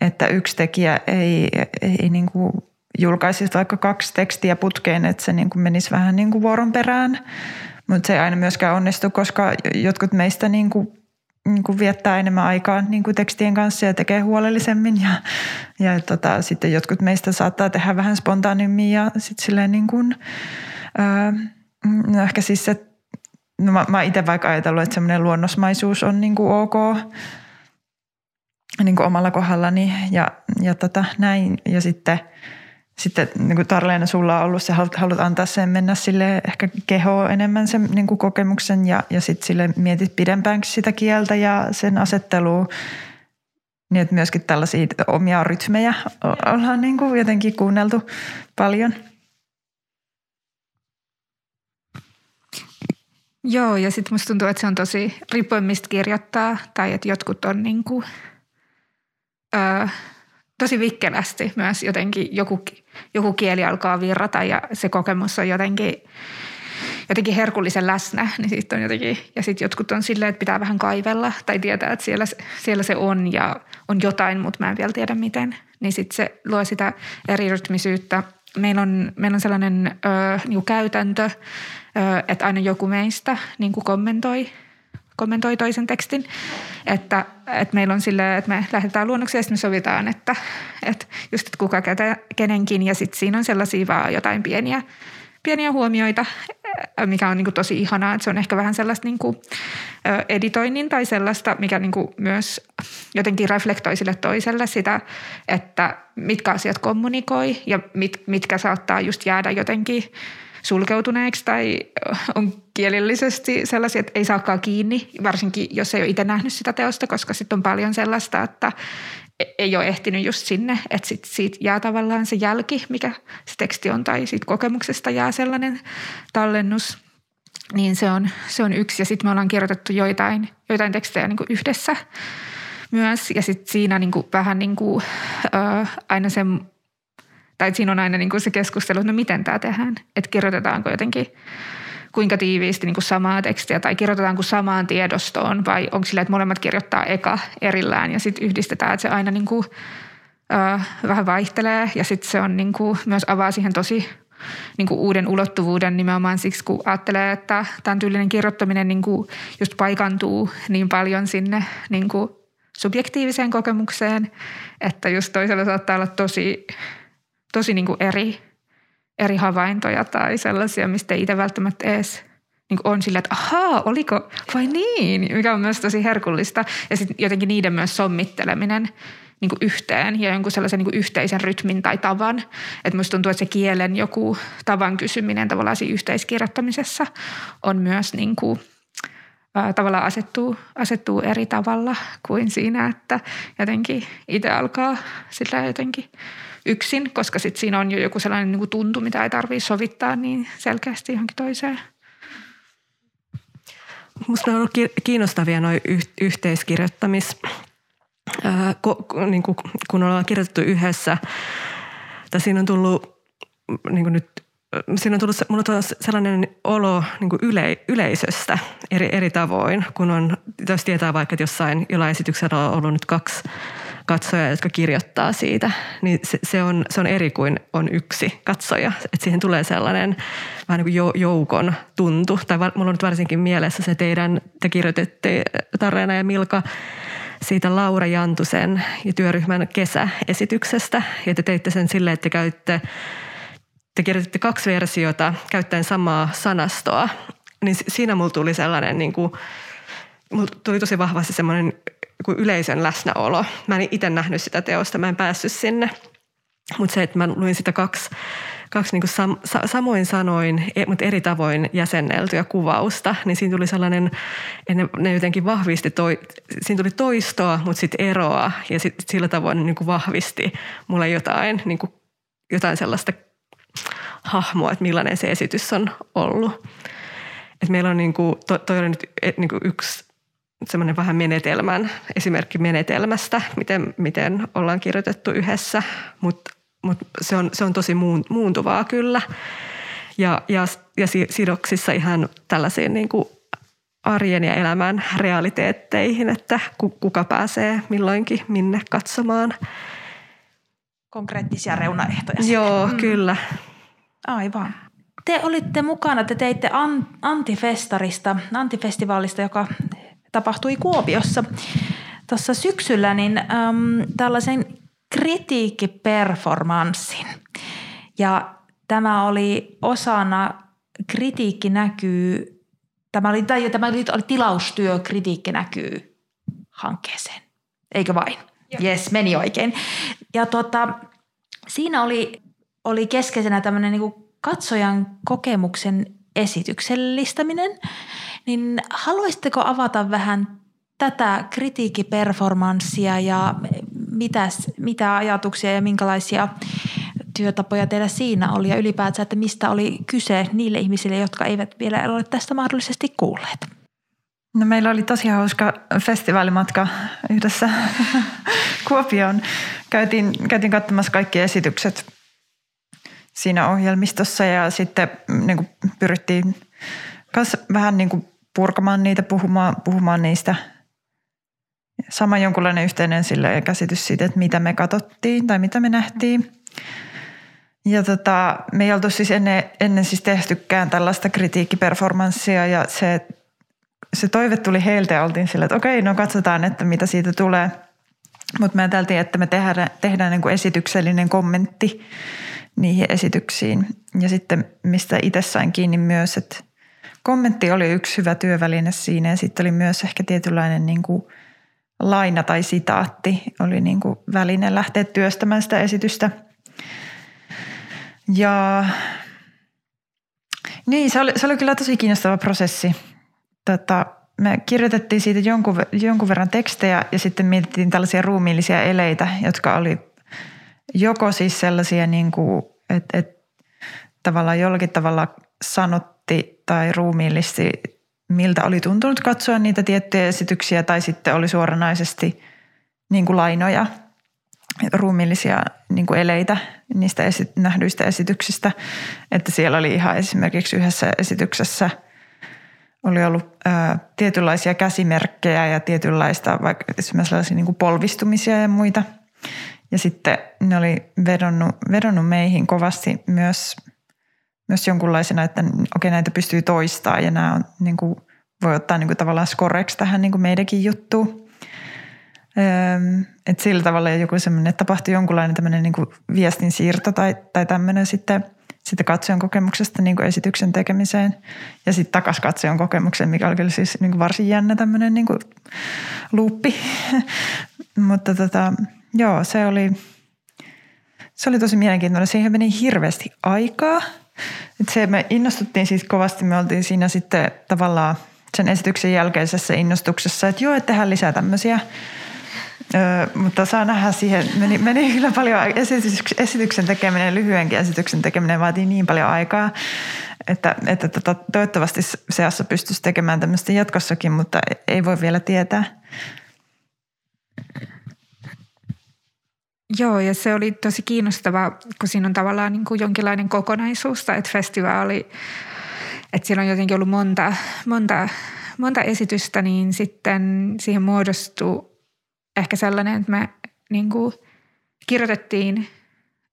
että yksi tekijä ei, ei niin kuin julkaisisi vaikka kaksi tekstiä putkeen, että se niin kuin menisi vähän niin kuin vuoron perään, mutta se ei aina myöskään onnistu, koska jotkut meistä niin kuin, niin kuin viettää enemmän aikaa niin kuin tekstien kanssa ja tekee huolellisemmin. Ja, ja tota, sitten jotkut meistä saattaa tehdä vähän spontaanimmin ja sitten silleen niin kuin, ää, no ehkä siis se, no mä, mä itse vaikka ajatellut, että semmoinen luonnosmaisuus on niin kuin ok niin kuin omalla kohdallani ja, ja tota, näin. Ja sitten – sitten niin kuin Tarleena, sulla on ollut se, haluat antaa sen mennä sille ehkä kehoa enemmän sen niin kuin kokemuksen ja, ja sitten sille mietit pidempäänkin sitä kieltä ja sen asettelua. Niin että myöskin tällaisia omia rytmejä ollaan niin kuin jotenkin kuunneltu paljon. Joo, ja sitten musta tuntuu, että se on tosi riippuen mistä kirjoittaa, tai että jotkut on niin kuin, öö, tosi vikkelästi myös jotenkin joku, joku kieli alkaa virrata ja se kokemus on jotenkin, jotenkin herkullisen läsnä, niin siitä on jotenkin, ja sitten jotkut on silleen, että pitää vähän kaivella tai tietää, että siellä, siellä se on ja on jotain, mutta mä en vielä tiedä miten, niin sitten se luo sitä eri rytmisyyttä. Meillä on, meillä on sellainen ö, niin käytäntö, että aina joku meistä niin kuin kommentoi kommentoi toisen tekstin. Että, että meillä on silleen, että me lähdetään luonnoksi ja sitten me sovitaan, että, että just että kuka ketä, kenenkin ja sitten siinä on sellaisia vaan jotain pieniä, pieniä huomioita, mikä on niin kuin tosi ihanaa, että se on ehkä vähän sellaista niin kuin editoinnin tai sellaista, mikä niin kuin myös jotenkin reflektoi sille toiselle sitä, että mitkä asiat kommunikoi ja mit, mitkä saattaa just jäädä jotenkin – sulkeutuneeksi tai on kielellisesti sellaisia, että ei saakaan kiinni, varsinkin jos ei ole itse nähnyt sitä teosta, koska sitten on paljon sellaista, että e-, ei ole ehtinyt just sinne, että sit siitä jää tavallaan se jälki, mikä se teksti on, tai siitä kokemuksesta jää sellainen tallennus. Niin se on, se on yksi. Ja sitten me ollaan kirjoitettu joitain, joitain tekstejä niin yhdessä myös. Ja sitten siinä niin vähän niin kuin, ö, aina se tai siinä on aina niin kuin se keskustelu, että no miten tämä tehdään. Että kirjoitetaanko jotenkin kuinka tiiviisti niin kuin samaa tekstiä tai kirjoitetaanko samaan tiedostoon vai onko sillä, että molemmat kirjoittaa eka erillään ja sitten yhdistetään, että se aina niin kuin, äh, vähän vaihtelee ja sitten se on niin kuin, myös avaa siihen tosi niin kuin uuden ulottuvuuden nimenomaan siksi, kun ajattelee, että tämän tyylinen kirjoittaminen niin kuin just paikantuu niin paljon sinne niin kuin subjektiiviseen kokemukseen, että just toisella saattaa olla tosi tosi niin kuin eri, eri havaintoja tai sellaisia, mistä ei itse välttämättä edes niin on sillä, että ahaa, oliko vai niin, mikä on myös tosi herkullista. Ja sitten jotenkin niiden myös sommitteleminen niin kuin yhteen ja jonkun sellaisen niin kuin yhteisen rytmin tai tavan. Että musta tuntuu, että se kielen joku tavan kysyminen tavallaan siinä yhteiskirjoittamisessa on myös niin kuin, ää, tavallaan asettuu, asettuu eri tavalla kuin siinä, että jotenkin itse alkaa sillä jotenkin – yksin, koska sitten siinä on jo joku sellainen niin kuin tuntu, mitä ei tarvitse sovittaa niin selkeästi johonkin toiseen. Minusta on ollut kiinnostavia noin yhteiskirjoittamis, niin kun ollaan kirjoitettu yhdessä. Tai siinä on tullut niin nyt siinä on tullut, mulla on sellainen olo niin kuin yle, yleisöstä eri, eri tavoin, kun on, jos tietää vaikka, että jossain jollain esityksellä on ollut nyt kaksi katsojaa, jotka kirjoittaa siitä, niin se, se, on, se on eri kuin on yksi katsoja. Että siihen tulee sellainen vähän niin kuin joukon tuntu. Tai mulla on nyt varsinkin mielessä se teidän, te kirjoititte Tarreena ja Milka, siitä Laura Jantusen ja työryhmän kesäesityksestä. Ja te teitte sen silleen, että te käytte te kirjoititte kaksi versiota käyttäen samaa sanastoa, niin siinä mulla tuli sellainen, niin kuin, mulla tuli tosi vahvasti semmoinen kuin yleisön läsnäolo. Mä en itse nähnyt sitä teosta, mä en päässyt sinne. Mutta se, että mä luin sitä kaksi, kaksi niin sam, sa, samoin sanoin, e, mutta eri tavoin jäsenneltyä kuvausta, niin siinä tuli sellainen, ne, ne jotenkin vahvisti, toi, siinä tuli toistoa, mutta sitten eroa ja sit, sillä tavoin niin kuin vahvisti mulle jotain, niin kuin, jotain sellaista hahmoa, että millainen se esitys on ollut. Et meillä on niin kuin, to, toi on nyt niin kuin yksi semmoinen vähän menetelmän, esimerkki menetelmästä, miten, miten ollaan kirjoitettu yhdessä, mutta mut se, on, se on tosi muun, muuntuvaa kyllä. Ja, ja, ja sidoksissa ihan tällaisiin niin kuin arjen ja elämän realiteetteihin, että kuka pääsee milloinkin minne katsomaan. Konkreettisia reunaehtoja. Joo, mm. kyllä. Aivan. Te olitte mukana, te teitte Antifestarista, Antifestivaalista, joka tapahtui Kuopiossa tuossa syksyllä, niin äm, tällaisen kritiikkiperformanssin. Ja tämä oli osana kritiikki näkyy, tämä oli, tai tämä oli, oli tilaustyö kritiikki näkyy hankkeeseen, eikö vain? Jes, meni oikein. Ja tota, siinä oli, oli keskeisenä tämmöinen niin katsojan kokemuksen esityksellistäminen – niin haluaisitteko avata vähän tätä kritiikkiperformanssia ja mitäs, mitä ajatuksia ja minkälaisia työtapoja teillä siinä oli ja ylipäätään, että mistä oli kyse niille ihmisille, jotka eivät vielä ole tästä mahdollisesti kuulleet? No meillä oli tosi hauska festivaalimatka yhdessä Kuopioon. Käytiin, käytiin katsomassa kaikki esitykset siinä ohjelmistossa ja sitten niin kuin pyrittiin myös vähän niin kuin purkamaan niitä, puhumaan, puhumaan niistä. Sama jonkunlainen yhteinen sille käsitys siitä, että mitä me katsottiin tai mitä me nähtiin. Ja tota, me ei oltu siis ennen, ennen siis tehtykään tällaista kritiikkiperformanssia ja se, se toive tuli heiltä ja oltiin sille, että okei, no katsotaan, että mitä siitä tulee. Mutta me ajateltiin, että me tehdään, tehdään niin kuin esityksellinen kommentti niihin esityksiin. Ja sitten mistä itse sain kiinni myös, että kommentti oli yksi hyvä työväline siinä ja sitten oli myös ehkä tietynlainen niin kuin laina tai sitaatti oli niin kuin väline lähteä työstämään sitä esitystä. Ja niin, se oli, se oli kyllä tosi kiinnostava prosessi. Tota, me kirjoitettiin siitä jonkun, jonkun verran tekstejä ja sitten mietittiin tällaisia ruumiillisia eleitä, jotka oli joko siis sellaisia, niin kuin, että, että tavallaan jollakin tavalla sanot, ajatteli tai ruumiillisesti, miltä oli tuntunut katsoa niitä tiettyjä esityksiä tai sitten oli suoranaisesti niin kuin lainoja, ruumiillisia niin kuin eleitä niistä esi- nähdyistä esityksistä. Että siellä oli ihan esimerkiksi yhdessä esityksessä oli ollut ää, tietynlaisia käsimerkkejä ja tietynlaista vaikka esimerkiksi niin kuin polvistumisia ja muita. Ja sitten ne oli vedonnut, vedonnut meihin kovasti myös – myös jonkunlaisena, että okei näitä pystyy toistaa ja nämä on, niin kuin, voi ottaa niin kuin, tavallaan skoreksi tähän niin kuin meidänkin juttuun. Että sillä tavalla joku semmoinen, että tapahtui jonkunlainen tämmöinen niin kuin viestin siirto tai, tai tämmöinen sitten, sitten katsojan kokemuksesta niin kuin esityksen tekemiseen ja sitten takaisin katsojan kokemukseen, mikä oli kyllä siis niin kuin varsin jännä tämmöinen niin kuin luuppi. Mutta tota, joo, se oli, se oli tosi mielenkiintoinen. Siihen meni hirveästi aikaa – et se me innostuttiin siis kovasti, me oltiin siinä sitten tavallaan sen esityksen jälkeisessä innostuksessa, että joo, että tehdään lisää tämmöisiä. Öö, mutta saa nähdä siihen, meni, meni kyllä paljon esityksen tekeminen, lyhyenkin esityksen tekeminen vaatii niin paljon aikaa, että, että tota, toivottavasti seassa pystyisi tekemään tämmöistä jatkossakin, mutta ei voi vielä tietää. Joo, ja se oli tosi kiinnostavaa, kun siinä on tavallaan niin kuin jonkinlainen kokonaisuus, että festivaali, että siellä on jotenkin ollut monta, monta, monta esitystä, niin sitten siihen muodostuu ehkä sellainen, että me niin kuin kirjoitettiin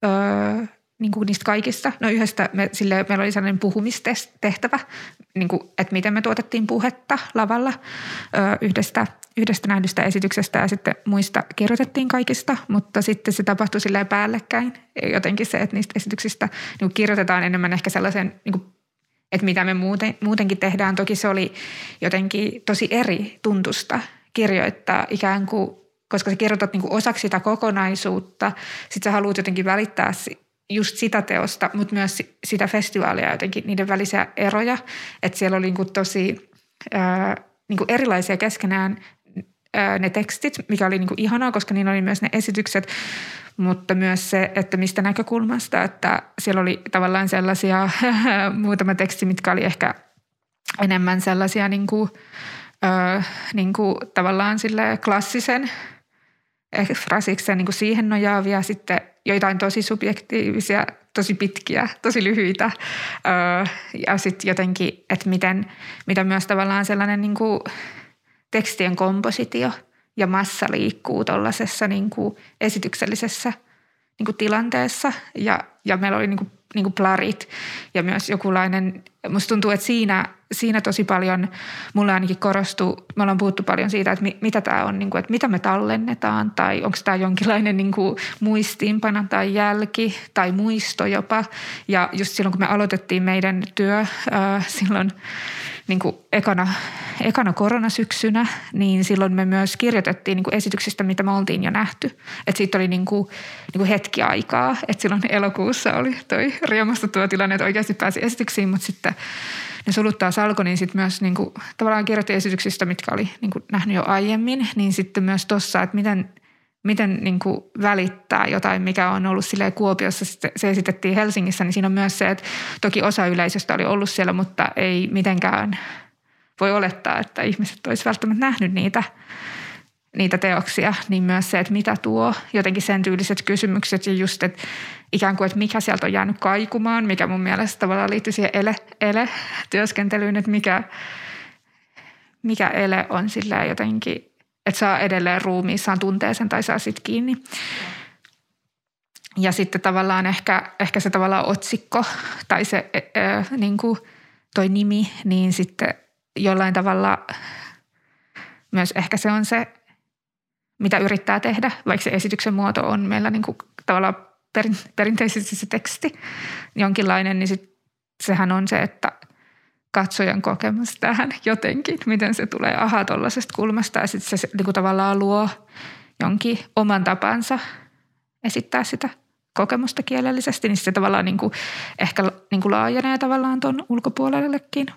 öö, niin kuin niistä kaikista. No yhdestä me, sille, meillä oli sellainen puhumistehtävä, niin kuin, että miten me tuotettiin puhetta lavalla öö, yhdestä, yhdestä nähdystä esityksestä ja sitten muista kirjoitettiin kaikista, mutta sitten se tapahtui silleen päällekkäin. Jotenkin se, että niistä esityksistä niin kuin kirjoitetaan enemmän ehkä sellaisen niin kuin että mitä me muuten, muutenkin tehdään. Toki se oli jotenkin tosi eri tuntusta kirjoittaa ikään kuin, koska sä kirjoitat niin kuin osaksi sitä kokonaisuutta, sit sä haluat jotenkin välittää just sitä teosta, mutta myös sitä festivaalia jotenkin, niiden välisiä eroja. Että siellä oli niin kuin tosi ää, niin kuin erilaisia keskenään ää, ne tekstit, mikä oli niin kuin ihanaa, koska niin oli myös ne esitykset, mutta myös se, että mistä näkökulmasta, että siellä oli tavallaan sellaisia muutama teksti, mitkä oli ehkä enemmän sellaisia niin kuin, ö, niin kuin tavallaan sille klassisen ehkä frasiksen niin siihen nojaavia, sitten joitain tosi subjektiivisia, tosi pitkiä, tosi lyhyitä. Ö, ja sitten jotenkin, että miten, mitä myös tavallaan sellainen niin kuin tekstien kompositio – ja massa liikkuu tuollaisessa niin esityksellisessä niin kuin tilanteessa. Ja, ja meillä oli niin kuin, niin kuin plarit ja myös jokulainen, musta tuntuu, että siinä, siinä tosi paljon, mulle ainakin korostuu, me ollaan puhuttu paljon siitä, että mi, mitä tämä on, niin kuin, että mitä me tallennetaan tai onko tämä jonkinlainen niin kuin muistiinpana tai jälki tai muisto jopa. Ja just silloin kun me aloitettiin meidän työ ää, silloin niin kuin ekana, ekana koronasyksynä, niin silloin me myös kirjoitettiin niin kuin esityksistä, mitä me oltiin jo nähty. Että siitä oli niin kuin, niin kuin hetki aikaa. Että silloin elokuussa oli toi riemastuttava tilanne, että oikeasti pääsi esityksiin, mutta sitten ne soluttaa salko, niin sitten myös niin kuin, tavallaan kirjoitti esityksistä, mitkä oli niin kuin nähnyt jo aiemmin, niin sitten myös tuossa, että miten – miten niin kuin välittää jotain, mikä on ollut sille Kuopiossa, se esitettiin Helsingissä, niin siinä on myös se, että toki osa yleisöstä oli ollut siellä, mutta ei mitenkään voi olettaa, että ihmiset olisivat välttämättä nähnyt niitä, niitä teoksia, niin myös se, että mitä tuo, jotenkin sen tyyliset kysymykset ja just, että ikään kuin, että mikä sieltä on jäänyt kaikumaan, mikä mun mielestä tavallaan liittyy siihen ele, ele-työskentelyyn, että mikä, mikä ele on sillä jotenkin että saa edelleen ruumiissaan tuntee sen tai saa sit kiinni. Ja sitten tavallaan ehkä, ehkä se tavallaan otsikko tai se ää, niin kuin toi nimi, niin sitten jollain tavalla myös ehkä se on se, mitä yrittää tehdä, vaikka se esityksen muoto on meillä niin kuin tavallaan perinteisesti se teksti jonkinlainen, niin sit sehän on se, että katsojan kokemus tähän jotenkin, miten se tulee aha tuollaisesta kulmasta ja sitten se niin kuin tavallaan luo jonkin oman tapansa esittää sitä kokemusta kielellisesti, niin se tavallaan niin kuin ehkä niin kuin laajenee tavallaan tuon ulkopuolellekin.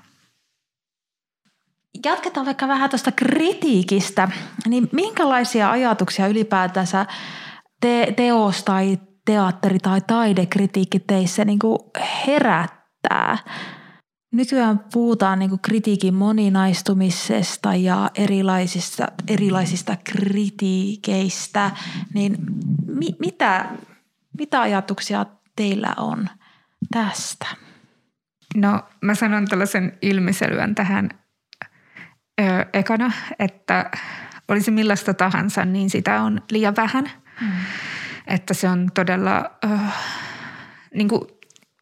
Jatketaan vaikka vähän tuosta kritiikistä. Niin minkälaisia ajatuksia ylipäätänsä te- teos tai teatteri- tai taidekritiikki teissä niin kuin herättää? Nykyään puhutaan niin kritiikin moninaistumisesta ja erilaisista, erilaisista kritiikeistä, niin mi, mitä, mitä ajatuksia teillä on tästä? No mä sanon tällaisen ilmiselyän tähän ö, ekana, että olisi millaista tahansa, niin sitä on liian vähän. Mm. Että se on todella... Ö, niin kuin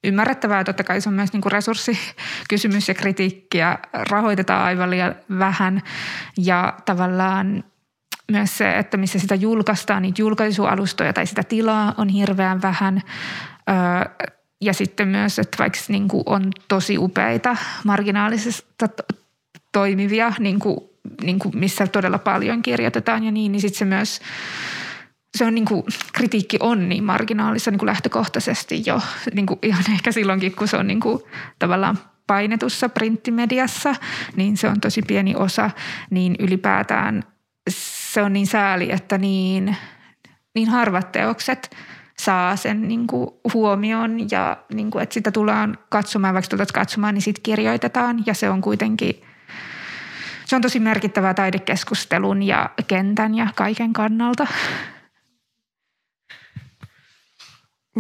ymmärrettävää. Totta kai se on myös niin kuin resurssikysymys ja kritiikkiä rahoitetaan aivan liian vähän ja tavallaan myös se, että missä sitä julkaistaan, niitä julkaisualustoja tai sitä tilaa on hirveän vähän. Ja sitten myös, että vaikka niin kuin on tosi upeita marginaalisesta toimivia, niin kuin, niin kuin missä todella paljon kirjoitetaan ja niin, niin sitten se myös – se on niin kuin, kritiikki on niin marginaalissa niin kuin lähtökohtaisesti jo niin kuin ihan ehkä silloinkin, kun se on niin kuin, tavallaan painetussa printtimediassa, niin se on tosi pieni osa, niin ylipäätään se on niin sääli, että niin, niin harvat teokset saa sen niin kuin huomioon ja niin kuin, että sitä tullaan katsomaan, vaikka tulet katsomaan, niin sitten kirjoitetaan ja se on kuitenkin se on tosi merkittävää taidekeskustelun ja kentän ja kaiken kannalta.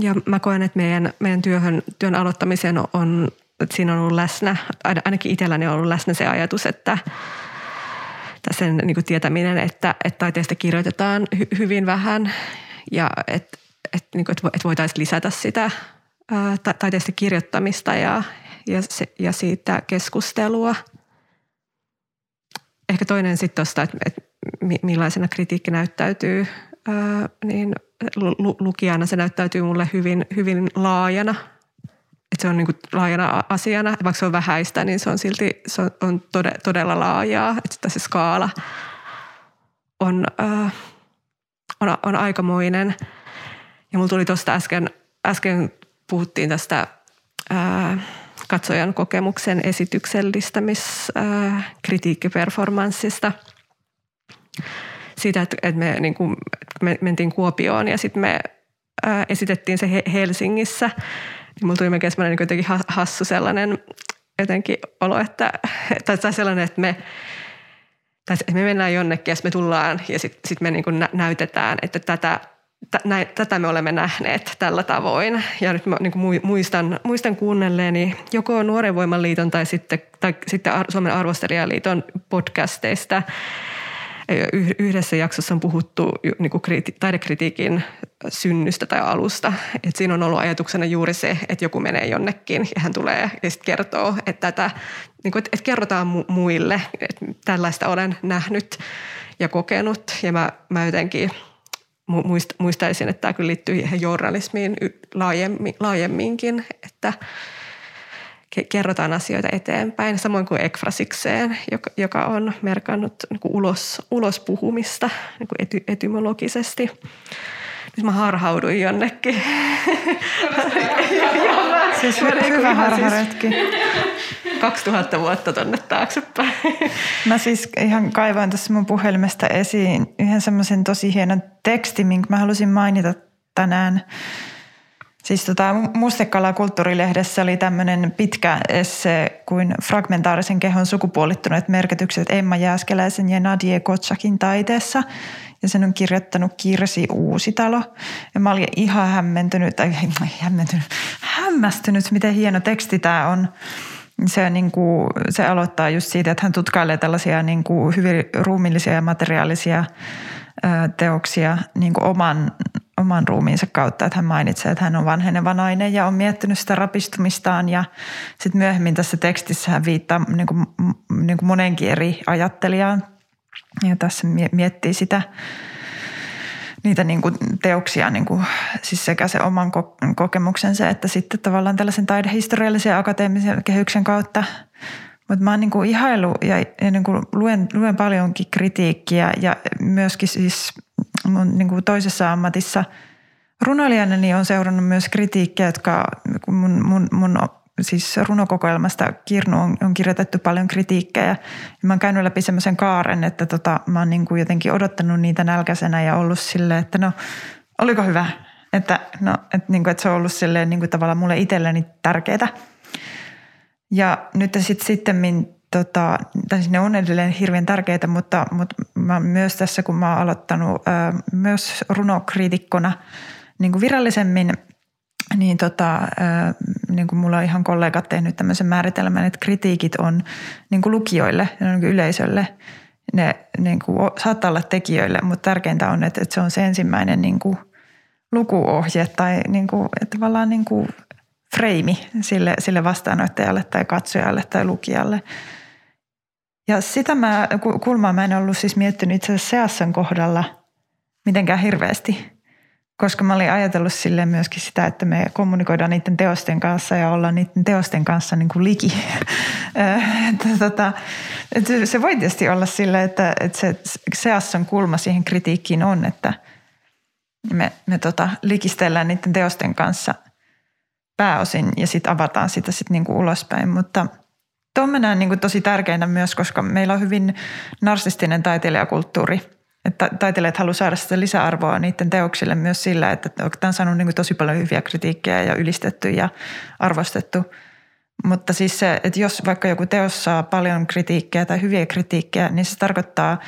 Ja mä koen, että meidän, meidän työhön, työn aloittamiseen on, että siinä on ollut läsnä, ainakin itselläni on ollut läsnä se ajatus, että sen niin kuin tietäminen, että, että taiteesta kirjoitetaan hy, hyvin vähän ja että, että, niin kuin, että voitaisiin lisätä sitä ää, taiteesta kirjoittamista ja, ja, se, ja siitä keskustelua. Ehkä toinen sitten tuosta, että, että millaisena kritiikki näyttäytyy, ää, niin lukijana se näyttäytyy mulle hyvin, hyvin laajana. Että se on niin kuin laajana asiana, vaikka se on vähäistä, niin se on silti se on, on tode, todella laajaa. Että se skaala on, äh, on, on aikamoinen. Ja mulla tuli tuosta äsken, äsken puhuttiin tästä äh, katsojan kokemuksen esityksellistämis äh, siitä, että, että me, niin kuin, me mentiin Kuopioon ja sitten me ää, esitettiin se Helsingissä. Niin mulla tuli melkein semmoinen niin jotenkin hassu sellainen jotenkin olo, että, tai sellainen, että me, tai että me mennään jonnekin ja me tullaan ja sitten sit me niin kuin näytetään, että tätä, näin, tätä me olemme nähneet tällä tavoin. Ja nyt mä niin muistan, muistan kuunnelleeni joko Nuoren Voiman tai sitten, tai sitten Suomen Arvostelijaliiton podcasteista – Yhdessä jaksossa on puhuttu niin kuin taidekritiikin synnystä tai alusta. Et siinä on ollut ajatuksena juuri se, että joku menee jonnekin ja hän tulee ja sitten kertoo, että, tätä, niin kuin, että kerrotaan muille, että tällaista olen nähnyt ja kokenut. Ja mä, mä jotenkin muistaisin, että tämä kyllä liittyy journalismiin laajemmin, laajemminkin, että – kerrotaan asioita eteenpäin, samoin kuin ekfrasikseen, joka, joka on merkannut niin kuin ulos, ulos puhumista niin kuin ety, etymologisesti. Nyt mä harhauduin jonnekin. siis hyvä harharetki. 2000 vuotta tonne taaksepäin. Mä siis ihan kaivoin tässä mun puhelimesta esiin yhden semmoisen tosi hienon teksti, minkä mä halusin mainita tänään – Siis tota, Mustekala kulttuurilehdessä oli tämmöinen pitkä esse kuin fragmentaarisen kehon sukupuolittuneet merkitykset Emma Jääskeläisen ja Nadie Kotsakin taiteessa. Ja sen on kirjoittanut Kirsi Uusitalo. Ja mä olin ihan hämmentynyt, tai hämmentynyt, hämmästynyt, miten hieno teksti tämä on. Se, niin kuin, se aloittaa just siitä, että hän tutkailee tällaisia niin kuin hyvin ruumillisia ja materiaalisia teoksia niin kuin oman oman ruumiinsa kautta, että hän mainitsee, että hän on vanheneva nainen ja on miettinyt sitä rapistumistaan. Ja sitten myöhemmin tässä tekstissä hän viittaa niin kuin, niin kuin monenkin eri ajattelijaan. Ja tässä miettii sitä niitä niin kuin teoksia, niin kuin, siis sekä se oman kokemuksensa että sitten tavallaan tällaisen taidehistoriallisen akateemisen kehyksen kautta. Mutta mä oon niin kuin ihailu ja, ja niin kuin luen, luen paljonkin kritiikkiä ja myöskin siis mun niin kuin toisessa ammatissa runoilijana niin on seurannut myös kritiikkiä, jotka mun, mun, mun siis runokokoelmasta Kirnu on, on kirjoitettu paljon kritiikkejä. Ja mä oon käynyt läpi semmoisen kaaren, että tota, mä oon niin kuin jotenkin odottanut niitä nälkäisenä ja ollut silleen, että no oliko hyvä. Että, no, että, niin kuin, että se on ollut silleen niin kuin tavallaan mulle itselleni tärkeää. Ja nyt sitten sitten tota, tai siis ne on edelleen hirveän tärkeitä, mutta, mutta mä myös tässä, kun mä oon aloittanut ää, myös runokriitikkona niin kuin virallisemmin, niin, tota, ää, niin kuin mulla on ihan kollegat tehnyt tämmöisen määritelmän, että kritiikit on niin kuin lukijoille, niin kuin yleisölle, ne niin kuin, saattaa olla tekijöille, mutta tärkeintä on, että, että se on se ensimmäinen niin kuin, lukuohje tai niin kuin, että tavallaan niin kuin freimi sille, sille vastaanottajalle tai katsojalle tai lukijalle – ja sitä mä, kulmaa mä en ollut siis miettinyt itse asiassa Seassan kohdalla mitenkään hirveästi, koska mä olin ajatellut sille myöskin sitä, että me kommunikoidaan niiden teosten kanssa ja ollaan niiden teosten kanssa niin kuin liki. että, tota, se voi tietysti olla sille, että, että se Seassan kulma siihen kritiikkiin on, että me, me tota, likistellään niiden teosten kanssa pääosin ja sitten avataan sitä sitten niin kuin ulospäin, mutta – Tuon mä näen niin tosi tärkeänä myös, koska meillä on hyvin narsistinen taiteilijakulttuuri. Että taiteilijat haluavat saada sitä lisäarvoa niiden teoksille myös sillä, että tämä on saanut niin tosi paljon hyviä kritiikkejä ja ylistetty ja arvostettu. Mutta siis se, että jos vaikka joku teos saa paljon kritiikkiä tai hyviä kritiikkejä, niin se tarkoittaa,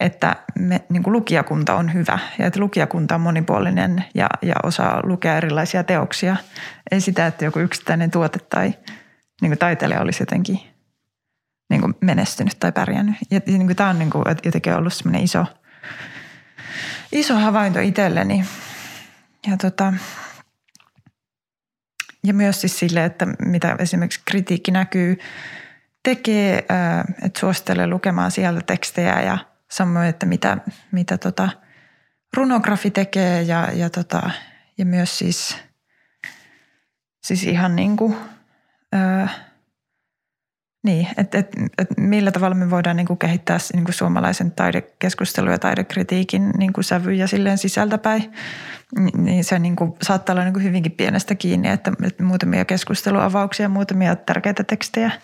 että me, niin kuin lukijakunta on hyvä ja että lukijakunta on monipuolinen ja, ja osaa lukea erilaisia teoksia. Ei sitä, että joku yksittäinen tuote tai niin kuin taiteilija olisi jotenkin niin kuin menestynyt tai pärjännyt. Ja, niin kuin tämä on niin kuin jotenkin ollut semmoinen iso, iso havainto itselleni. Ja, tota, ja myös siis sille, että mitä esimerkiksi kritiikki näkyy, tekee, että suosittelee lukemaan sieltä tekstejä ja – samoin, että mitä, mitä tota runografi tekee ja, ja, tota, ja myös siis, siis ihan niin kuin, ää, niin, että et, et millä tavalla me voidaan niin kuin kehittää niin kuin suomalaisen taidekeskustelun ja taidekritiikin niin kuin sävyjä silleen sisältäpäin. Niin se niin kuin, saattaa olla niin kuin hyvinkin pienestä kiinni, että, että muutamia keskusteluavauksia, muutamia tärkeitä tekstejä –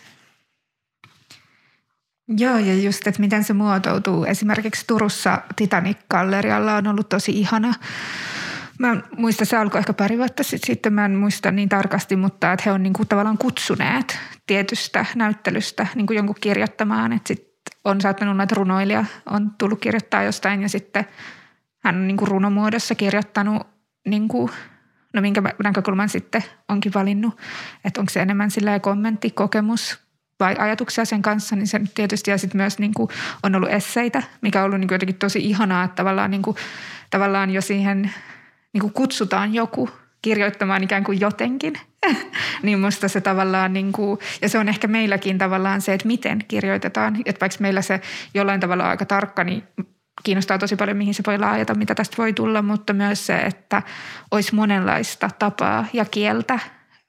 Joo, ja just, että miten se muotoutuu. Esimerkiksi Turussa Titanic-gallerialla on ollut tosi ihana. Mä en muista, se alkoi ehkä pari vuotta sitten, mä en muista niin tarkasti, mutta että he on niin kuin tavallaan kutsuneet tietystä näyttelystä niin kuin jonkun kirjoittamaan. Että sit on saattanut näitä runoilija, on tullut kirjoittaa jostain ja sitten hän on niin kuin runomuodossa kirjoittanut niin kuin no minkä näkökulman sitten onkin valinnut, että onko se enemmän sillä kommentti, kokemus vai ajatuksia sen kanssa, niin se tietysti ja sitten myös niin kuin on ollut esseitä, mikä on ollut niin kuin jotenkin tosi ihanaa, että tavallaan, niin kuin, tavallaan jo siihen niin kuin kutsutaan joku kirjoittamaan ikään kuin jotenkin. niin musta se tavallaan, niin kuin, ja se on ehkä meilläkin tavallaan se, että miten kirjoitetaan. Että vaikka meillä se jollain tavalla aika tarkka, niin kiinnostaa tosi paljon, mihin se voi laajata, mitä tästä voi tulla, mutta myös se, että olisi monenlaista tapaa ja kieltä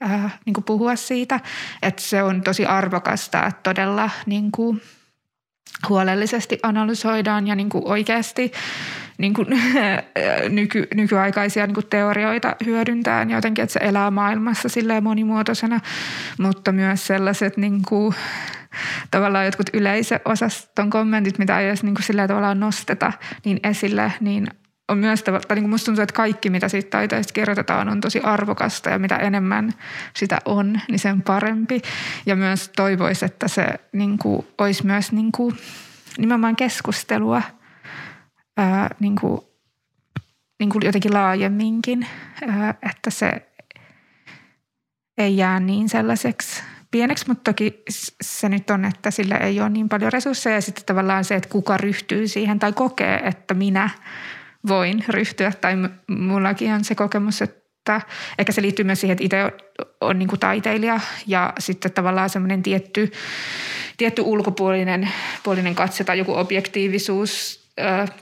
äh, niin kuin puhua siitä, että se on tosi arvokasta, että todella niin kuin huolellisesti analysoidaan ja niin kuin oikeasti niin kuin, nyky, nykyaikaisia niin kuin teorioita hyödyntää jotenkin, että se elää maailmassa silleen monimuotoisena, mutta myös sellaiset niin kuin, tavallaan jotkut yleisöosaston kommentit, mitä ei edes niin kuin sillä tavalla nosteta niin esille, niin on myös, tai niin kuin musta tuntuu, että kaikki mitä siitä taiteesta kirjoitetaan on tosi arvokasta ja mitä enemmän sitä on, niin sen parempi. Ja myös toivoisi, että se niin kuin, olisi myös niin kuin, nimenomaan keskustelua ää, niin kuin, niin kuin jotenkin laajemminkin, ää, että se ei jää niin sellaiseksi pieneksi, mutta toki se nyt on, että sillä ei ole niin paljon resursseja ja sitten tavallaan se, että kuka ryhtyy siihen tai kokee, että minä – voin ryhtyä. Tai mullakin on se kokemus, että ehkä se liittyy myös siihen, että itse on niin kuin taiteilija ja sitten tavallaan semmoinen tietty, tietty ulkopuolinen puolinen katse tai joku objektiivisuus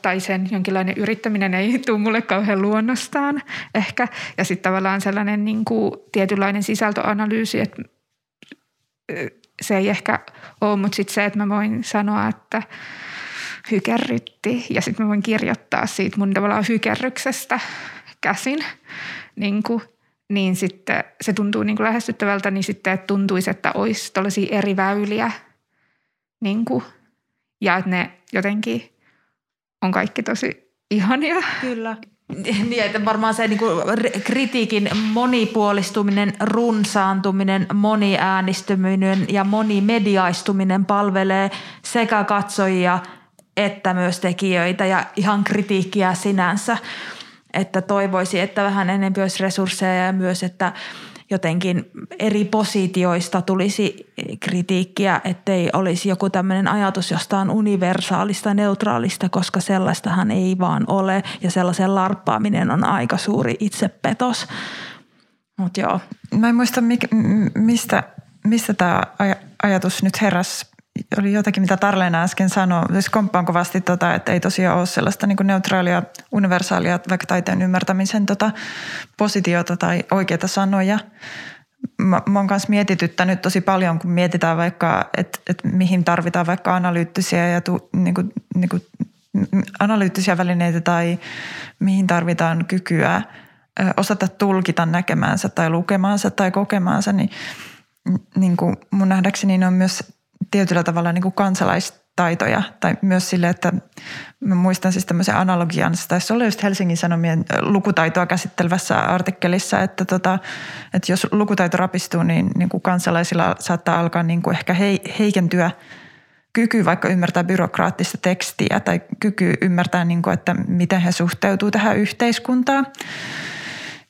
tai sen jonkinlainen yrittäminen ei tule mulle kauhean luonnostaan ehkä. Ja sitten tavallaan sellainen niin kuin tietynlainen sisältöanalyysi, että se ei ehkä ole, mutta sitten se, että mä voin sanoa, että – hykerrytti ja sitten mä voin kirjoittaa siitä mun tavallaan hykerryksestä käsin, niin, kuin, niin sitten se tuntuu niin kuin lähestyttävältä, niin sitten että tuntuisi, että olisi tällaisia eri väyliä niin kuin, ja että ne jotenkin on kaikki tosi ihania. Kyllä. Niin, että varmaan se niin kuin kritiikin monipuolistuminen, runsaantuminen, moniäänistyminen ja monimediaistuminen palvelee sekä katsojia – että myös tekijöitä ja ihan kritiikkiä sinänsä. Että toivoisi, että vähän enemmän olisi resursseja ja myös, että jotenkin eri positioista tulisi kritiikkiä, ettei olisi joku tämmöinen ajatus jostain universaalista, neutraalista, koska sellaistahan ei vaan ole ja sellaisen larppaaminen on aika suuri itsepetos. Mut joo. Mä en muista, mistä, mistä tämä ajatus nyt heräsi oli jotakin, mitä Tarleena äsken sanoi. Siis komppaan kovasti, tota, että ei tosiaan ole sellaista niin neutraalia, universaalia, vaikka taiteen ymmärtämisen tota, positiota tai oikeita sanoja. Mä, mä oon kanssa mietityttänyt tosi paljon, kun mietitään vaikka, että, että mihin tarvitaan vaikka analyyttisiä ja tu, niin kuin, niin kuin, analyyttisiä välineitä tai mihin tarvitaan kykyä osata tulkita näkemäänsä tai lukemaansa tai kokemaansa, niin, niin kuin mun nähdäkseni on myös tietyllä tavalla niin kuin kansalaistaitoja tai myös sille, että mä muistan siis tämmöisen analogian, se taisi olla just Helsingin Sanomien lukutaitoa käsittelevässä artikkelissa, että, tota, että jos lukutaito rapistuu, niin, niin kuin kansalaisilla saattaa alkaa niin kuin ehkä heikentyä kyky vaikka ymmärtää byrokraattista tekstiä tai kyky ymmärtää, niin kuin, että miten he suhteutuu tähän yhteiskuntaan.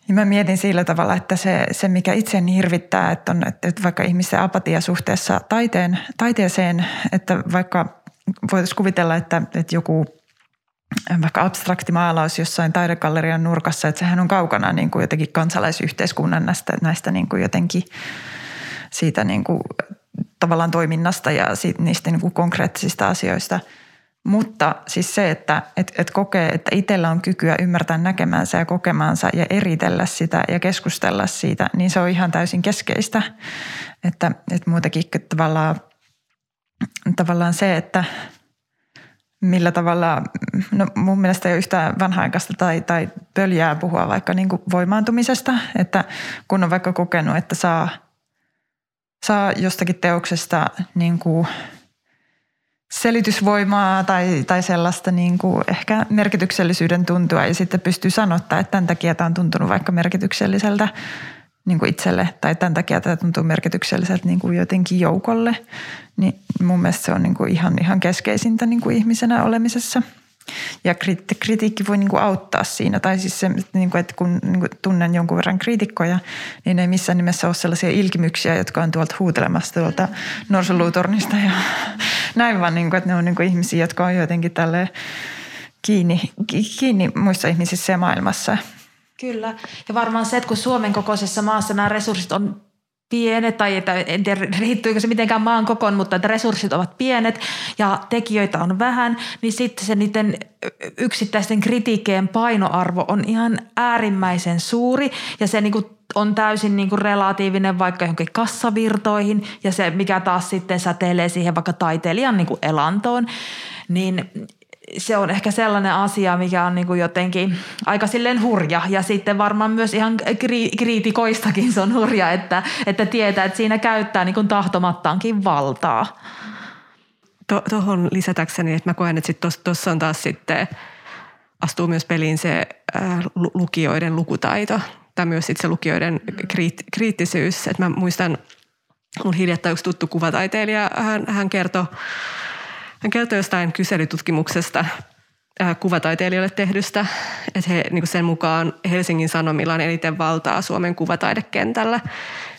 Ja mä mietin sillä tavalla, että se, se mikä itseäni hirvittää, että on että vaikka ihmisten apatia suhteessa taiteen, taiteeseen, että vaikka voitaisiin kuvitella, että, että joku vaikka abstrakti maalaus jossain taidegallerian nurkassa, että sehän on kaukana niin kuin jotenkin kansalaisyhteiskunnan näistä, näistä niin kuin jotenkin siitä niin kuin tavallaan toiminnasta ja niistä niin kuin konkreettisista asioista. Mutta siis se, että et, et kokee, että itsellä on kykyä ymmärtää näkemänsä ja kokemaansa ja eritellä sitä ja keskustella siitä, niin se on ihan täysin keskeistä. Että, että muutenkin tavallaan, tavallaan se, että millä tavalla, no mun mielestä ei ole yhtään vanha-aikaista tai, tai pöljää puhua vaikka niin kuin voimaantumisesta, että kun on vaikka kokenut, että saa – saa jostakin teoksesta niin kuin selitysvoimaa tai, tai sellaista niin kuin ehkä merkityksellisyyden tuntua ja sitten pystyy sanottaa, että tämän takia tämä on tuntunut vaikka merkitykselliseltä niin kuin itselle tai tämän takia tämä tuntuu merkitykselliseltä niin kuin jotenkin joukolle, niin mun mielestä se on niin kuin ihan, ihan keskeisintä niin kuin ihmisenä olemisessa – ja kritiikki voi niin kuin auttaa siinä. Tai siis se, niin että kun niin kuin tunnen jonkun verran kriitikkoja, niin ei missään nimessä ole sellaisia ilkimyksiä, jotka on tuolta huutelemassa tuolta Norsuluutornista ja näin, vaan niin kuin, että ne on niin kuin ihmisiä, jotka on jotenkin tälle kiinni, kiinni muissa ihmisissä ja maailmassa. Kyllä. Ja varmaan se, että kun Suomen kokoisessa maassa nämä resurssit on pienet, tai että en tiedä riittyykö se mitenkään maan kokoon, mutta että resurssit ovat pienet ja tekijöitä on vähän, niin sitten se niiden yksittäisten kritiikkeen painoarvo on ihan äärimmäisen suuri ja se niin kuin on täysin niin kuin relatiivinen vaikka johonkin kassavirtoihin ja se, mikä taas sitten säteilee siihen vaikka taiteilijan niin kuin elantoon, niin se on ehkä sellainen asia, mikä on niin kuin jotenkin aika silleen hurja. Ja sitten varmaan myös ihan kri- kriitikoistakin se on hurja, että, että tietää, että siinä käyttää niin kuin tahtomattaankin valtaa. Tuohon lisätäkseni, että mä koen, että tuossa tos, on taas sitten, astuu myös peliin se äh, lukijoiden lukutaito tai myös sitten se lukijoiden kriit, kriittisyys. Että mä muistan, mun hiljattain yksi tuttu kuvataiteilija, hän, hän kertoi hän kertoi jostain kyselytutkimuksesta äh, kuvataiteilijoille tehdystä, että he, niin sen mukaan Helsingin Sanomilla on eniten valtaa Suomen kuvataidekentällä,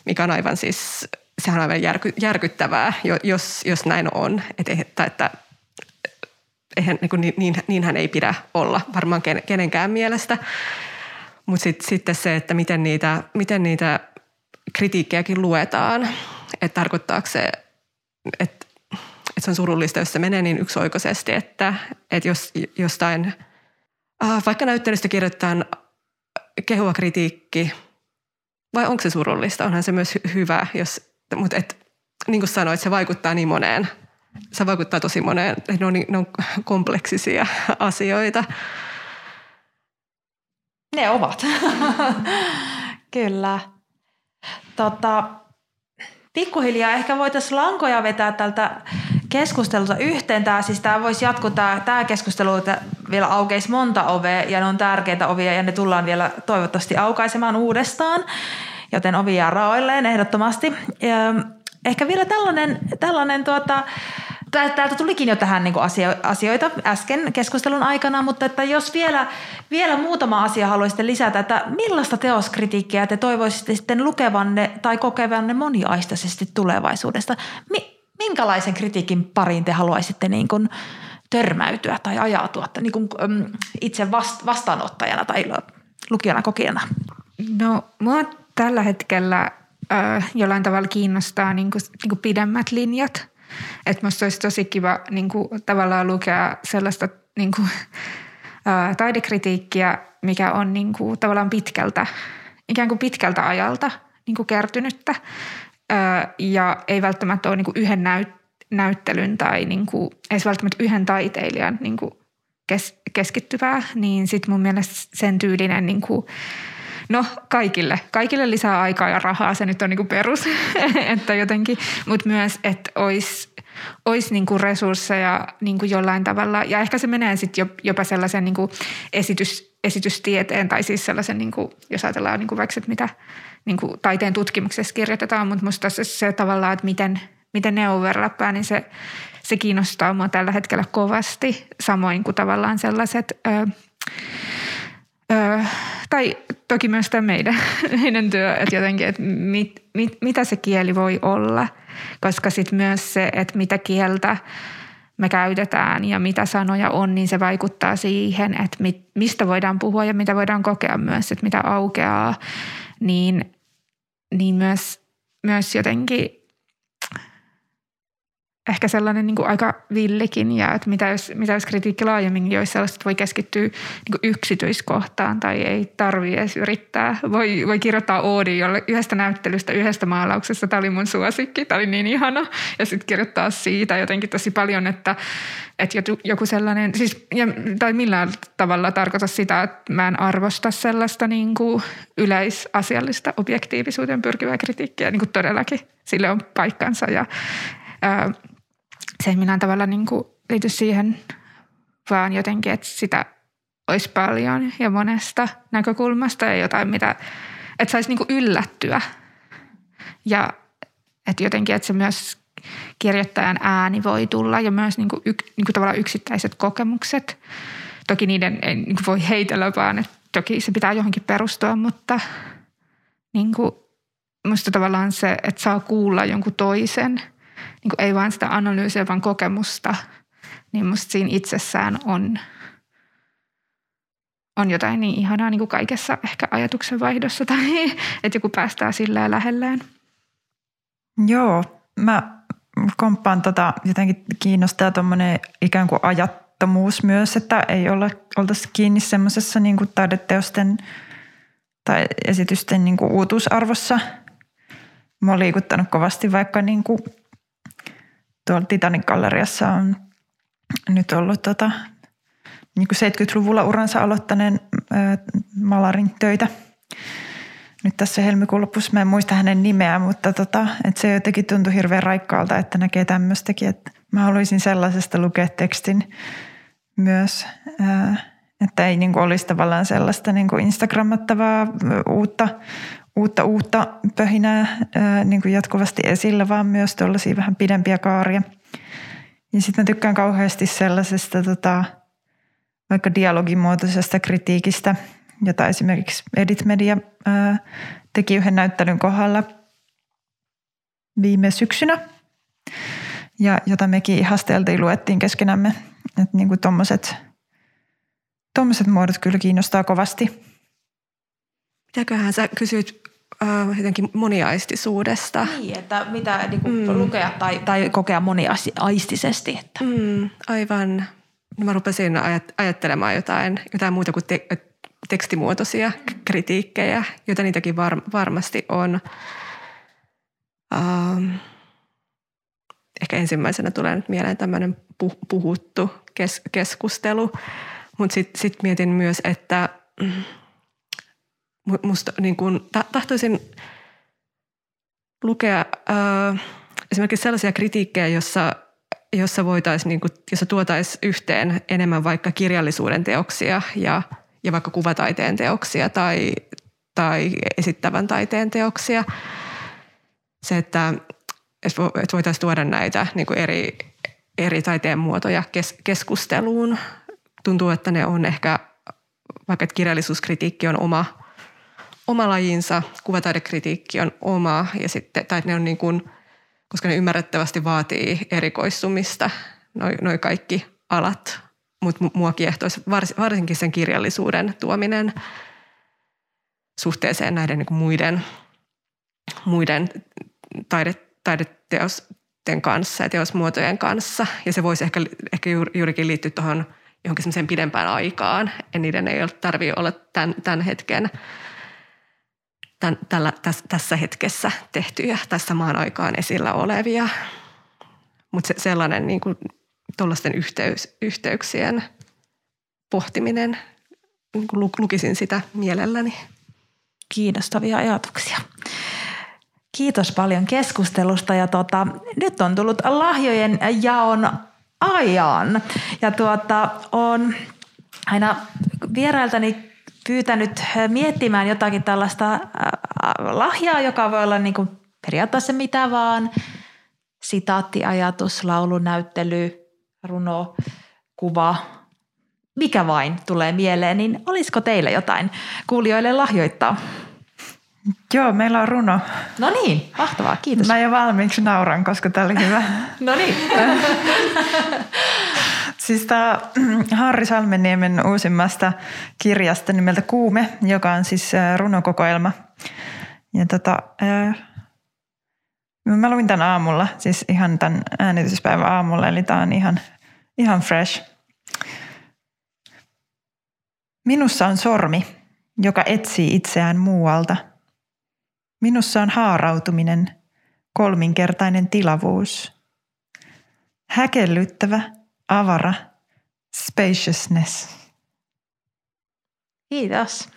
mikä on aivan siis, sehän on aivan järky, järkyttävää, jos, jos näin on, että, että, että eihän, niin, niin, niin, niinhän ei pidä olla varmaan kenenkään mielestä. Mutta sitten sit se, että miten niitä, miten niitä kritiikkejäkin luetaan, että tarkoittaako se, että että se on surullista, jos se menee niin yksioikoisesti, että, että jos jostain, äh, vaikka näyttelystä kirjoitetaan kehua kritiikki, vai onko se surullista? Onhan se myös hyvä, jos, mutta et, niin kuin sanoit, se vaikuttaa niin moneen. Se vaikuttaa tosi moneen, ne on, ne on kompleksisia asioita. Ne ovat. Kyllä. Tota, pikkuhiljaa ehkä voitaisiin lankoja vetää tältä keskustelulta yhteen. Tämä, siis tämä voisi jatkua, tämä, tämä keskustelu, että vielä aukeisi monta ovea ja ne on tärkeitä ovia ja ne tullaan vielä toivottavasti aukaisemaan uudestaan. Joten ovi jää raoilleen ehdottomasti. Ja ehkä vielä tällainen, tällainen tuota, Täältä tulikin jo tähän niin asioita äsken keskustelun aikana, mutta että jos vielä, vielä muutama asia haluaisitte lisätä, että millaista teoskritiikkiä te toivoisitte sitten lukevanne tai kokevanne moniaistaisesti tulevaisuudesta? Minkälaisen kritiikin pariin te haluaisitte niin kuin törmäytyä tai ajatua että niin kuin, itse vastaanottajana tai lukijana kokijana? No mua tällä hetkellä äh, jollain tavalla kiinnostaa niin kuin, niin kuin pidemmät linjat. Että musta olisi tosi kiva niin kuin, tavallaan lukea sellaista niin kuin, äh, taidekritiikkiä, mikä on niin kuin, tavallaan pitkältä, ikään kuin pitkältä ajalta niin kuin kertynyttä ja ei välttämättä ole niin kuin yhden näyt- näyttelyn tai niin kuin, ei välttämättä yhden taiteilijan niin kuin kes- keskittyvää, niin sitten mun mielestä sen tyylinen niin kuin, No kaikille. Kaikille lisää aikaa ja rahaa, se nyt on niinku perus, että jotenkin, mutta myös, että olisi olis niinku resursseja niinku jollain tavalla, ja ehkä se menee sitten jopa sellaisen niinku esitys, esitystieteen, tai siis sellaisen, niinku, jos ajatellaan niinku vaikka, että mitä niin kuin taiteen tutkimuksessa kirjoitetaan, mutta musta se, se tavallaan, että miten, miten ne overlappaa, niin se, se kiinnostaa mua tällä hetkellä kovasti, samoin kuin tavallaan sellaiset... Ö, ö, tai toki myös tämä meidän, meidän työ, että jotenkin, että mit, mit, mitä se kieli voi olla, koska sitten myös se, että mitä kieltä me käytetään ja mitä sanoja on, niin se vaikuttaa siihen, että mit, mistä voidaan puhua ja mitä voidaan kokea myös, että mitä aukeaa, niin, niin myös, myös jotenkin ehkä sellainen niin kuin aika villikin ja että mitä jos, mitä jos kritiikki laajemmin, joissa sellaiset voi keskittyä niin kuin yksityiskohtaan tai ei tarvitse edes yrittää. Voi, voi kirjoittaa Oodi jolle yhdestä näyttelystä, yhdestä maalauksesta. Tämä oli mun suosikki, tämä oli niin ihana. Ja sitten kirjoittaa siitä jotenkin tosi paljon, että, että joku sellainen, siis, ja, tai millään tavalla tarkoita sitä, että mä en arvosta sellaista niin kuin yleisasiallista objektiivisuuteen pyrkivää kritiikkiä. Niin kuin todellakin sille on paikkansa ja se ei millään tavalla niin kuin liity siihen, vaan jotenkin, että sitä olisi paljon ja monesta näkökulmasta ja jotain, mitä, että saisi niin kuin yllättyä. Ja että jotenkin, että se myös kirjoittajan ääni voi tulla ja myös niin kuin, niin kuin tavallaan yksittäiset kokemukset. Toki niiden ei niin kuin voi heitellä, vaan että toki se pitää johonkin perustua, mutta niin kuin, musta tavallaan se, että saa kuulla jonkun toisen – niin kuin ei vain sitä analyysiä, vaan kokemusta, niin musta siinä itsessään on, on jotain niin ihanaa niin kuin kaikessa ehkä ajatuksen vaihdossa tai että joku päästää sillä lähelleen. Joo, mä komppaan tota, jotenkin kiinnostaa tuommoinen ikään kuin ajattomuus myös, että ei olla, oltaisi kiinni semmoisessa niin kuin taideteosten tai esitysten niin kuin uutuusarvossa. Mä oon liikuttanut kovasti vaikka niin kuin tuolla Titanic-galleriassa on nyt ollut tota, niin kuin 70-luvulla uransa aloittaneen ää, malarin töitä. Nyt tässä helmikuun lopussa, mä en muista hänen nimeä, mutta tota, että se jotenkin tuntui hirveän raikkaalta, että näkee tämmöistäkin. Että mä haluaisin sellaisesta lukea tekstin myös, ää, että ei niin kuin olisi tavallaan sellaista niin kuin Instagrammattavaa uutta, uutta, uutta pöhinää ää, niin kuin jatkuvasti esillä, vaan myös tuollaisia vähän pidempiä kaaria. Ja sitten mä tykkään kauheasti sellaisesta tota, vaikka dialogimuotoisesta kritiikistä, jota esimerkiksi Edit Media ää, teki yhden näyttelyn kohdalla viime syksynä. Ja jota mekin ihasteltiin, luettiin keskenämme. Että niin kuin tommoset, tommoset muodot kyllä kiinnostaa kovasti. Mitäköhän sä kysyit äh, jotenkin moniaistisuudesta. Niin, että mitä niin kuin mm. lukea tai, tai kokea moniaistisesti. Että. Mm, aivan. No mä rupesin ajat, ajattelemaan jotain, jotain muuta kuin te, tekstimuotoisia kritiikkejä, joita niitäkin var, varmasti on. Ähm, ehkä ensimmäisenä tulee nyt mieleen tämmöinen puhuttu kes, keskustelu, mutta sitten sit mietin myös, että mm, musta niin kuin, tahtoisin lukea äh, esimerkiksi sellaisia kritiikkejä, jossa, jossa voitaisiin, niin kuin, jossa tuotaisiin yhteen enemmän vaikka kirjallisuuden teoksia ja, ja vaikka kuvataiteen teoksia tai, tai esittävän taiteen teoksia. Se, että, että voitaisiin tuoda näitä niin kuin eri, eri taiteen muotoja kes, keskusteluun. Tuntuu, että ne on ehkä, vaikka kirjallisuuskritiikki on oma – oma lajinsa, kuvataidekritiikki on oma ja sitten, tai ne on niin kuin, koska ne ymmärrettävästi vaatii erikoistumista, noin noi kaikki alat, mutta mua kiehtoisi varsinkin sen kirjallisuuden tuominen suhteeseen näiden niin kuin muiden, muiden taide, taideteosten kanssa ja teosmuotojen kanssa. Ja se voisi ehkä, ehkä juurikin liittyä tuohon johonkin semmoiseen pidempään aikaan. Ja niiden ei tarvitse olla tämän, tämän hetken tämän, tällä, tässä, hetkessä tehtyjä, tässä maan aikaan esillä olevia. Mutta se, sellainen niin kuin, yhteys, yhteyksien pohtiminen, niin kuin lukisin sitä mielelläni. Kiinnostavia ajatuksia. Kiitos paljon keskustelusta ja tota, nyt on tullut lahjojen jaon ajan. Ja tuota, on aina vierailtani pyytänyt miettimään jotakin tällaista lahjaa, joka voi olla niin kuin periaatteessa mitä vaan. sitaattiajatus, laulunäyttely, runo, kuva, mikä vain tulee mieleen, niin olisiko teillä jotain kuulijoille lahjoittaa? Joo, meillä on runo. No niin, mahtavaa, kiitos. Mä jo valmiiksi nauran, koska tämä oli hyvä. no niin. siis tämä Harri Salmeniemen uusimmasta kirjasta nimeltä Kuume, joka on siis runokokoelma. Ja tota, mä luin tämän aamulla, siis ihan tämän äänityspäivän aamulla, eli tämä on ihan, ihan fresh. Minussa on sormi, joka etsii itseään muualta. Minussa on haarautuminen, kolminkertainen tilavuus. Häkellyttävä, avara, spaciousness. Kiitos.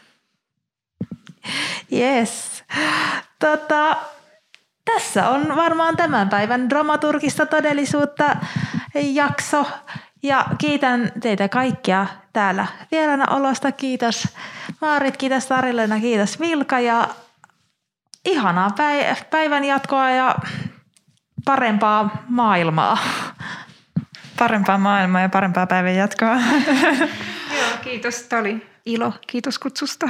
Yes. Tota, tässä on varmaan tämän päivän dramaturgista todellisuutta jakso. Ja kiitän teitä kaikkia täällä vieraana olosta. Kiitos Maarit, kiitos Tarilena, kiitos Vilka ja ihanaa päivän jatkoa ja parempaa maailmaa. Parempaa maailmaa ja parempaa päivän jatkoa. Joo, kiitos. Tämä oli ilo. Kiitos kutsusta.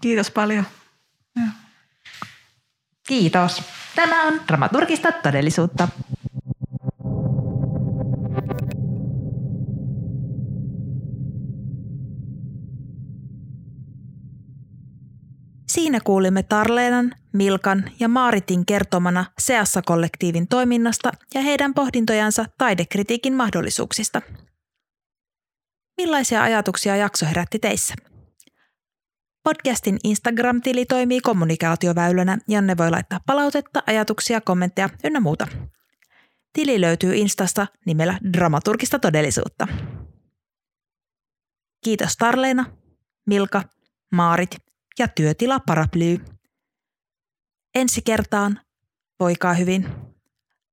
Kiitos paljon. Kiitos. Tämä on dramaturgista todellisuutta. Siinä kuulimme Tarleenan, Milkan ja Maaritin kertomana Seassa-kollektiivin toiminnasta ja heidän pohdintojansa taidekritiikin mahdollisuuksista. Millaisia ajatuksia jakso herätti teissä? Podcastin Instagram-tili toimii kommunikaatioväylänä, jonne voi laittaa palautetta, ajatuksia, kommentteja ynnä muuta. Tili löytyy Instasta nimellä Dramaturgista todellisuutta. Kiitos Tarleena, Milka, Maarit ja työtila Paraply. Ensi kertaan, voikaa hyvin,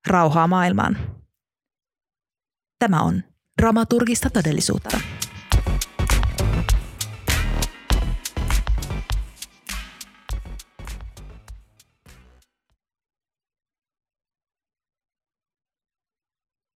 rauhaa maailmaan. Tämä on dramaturgista todellisuutta.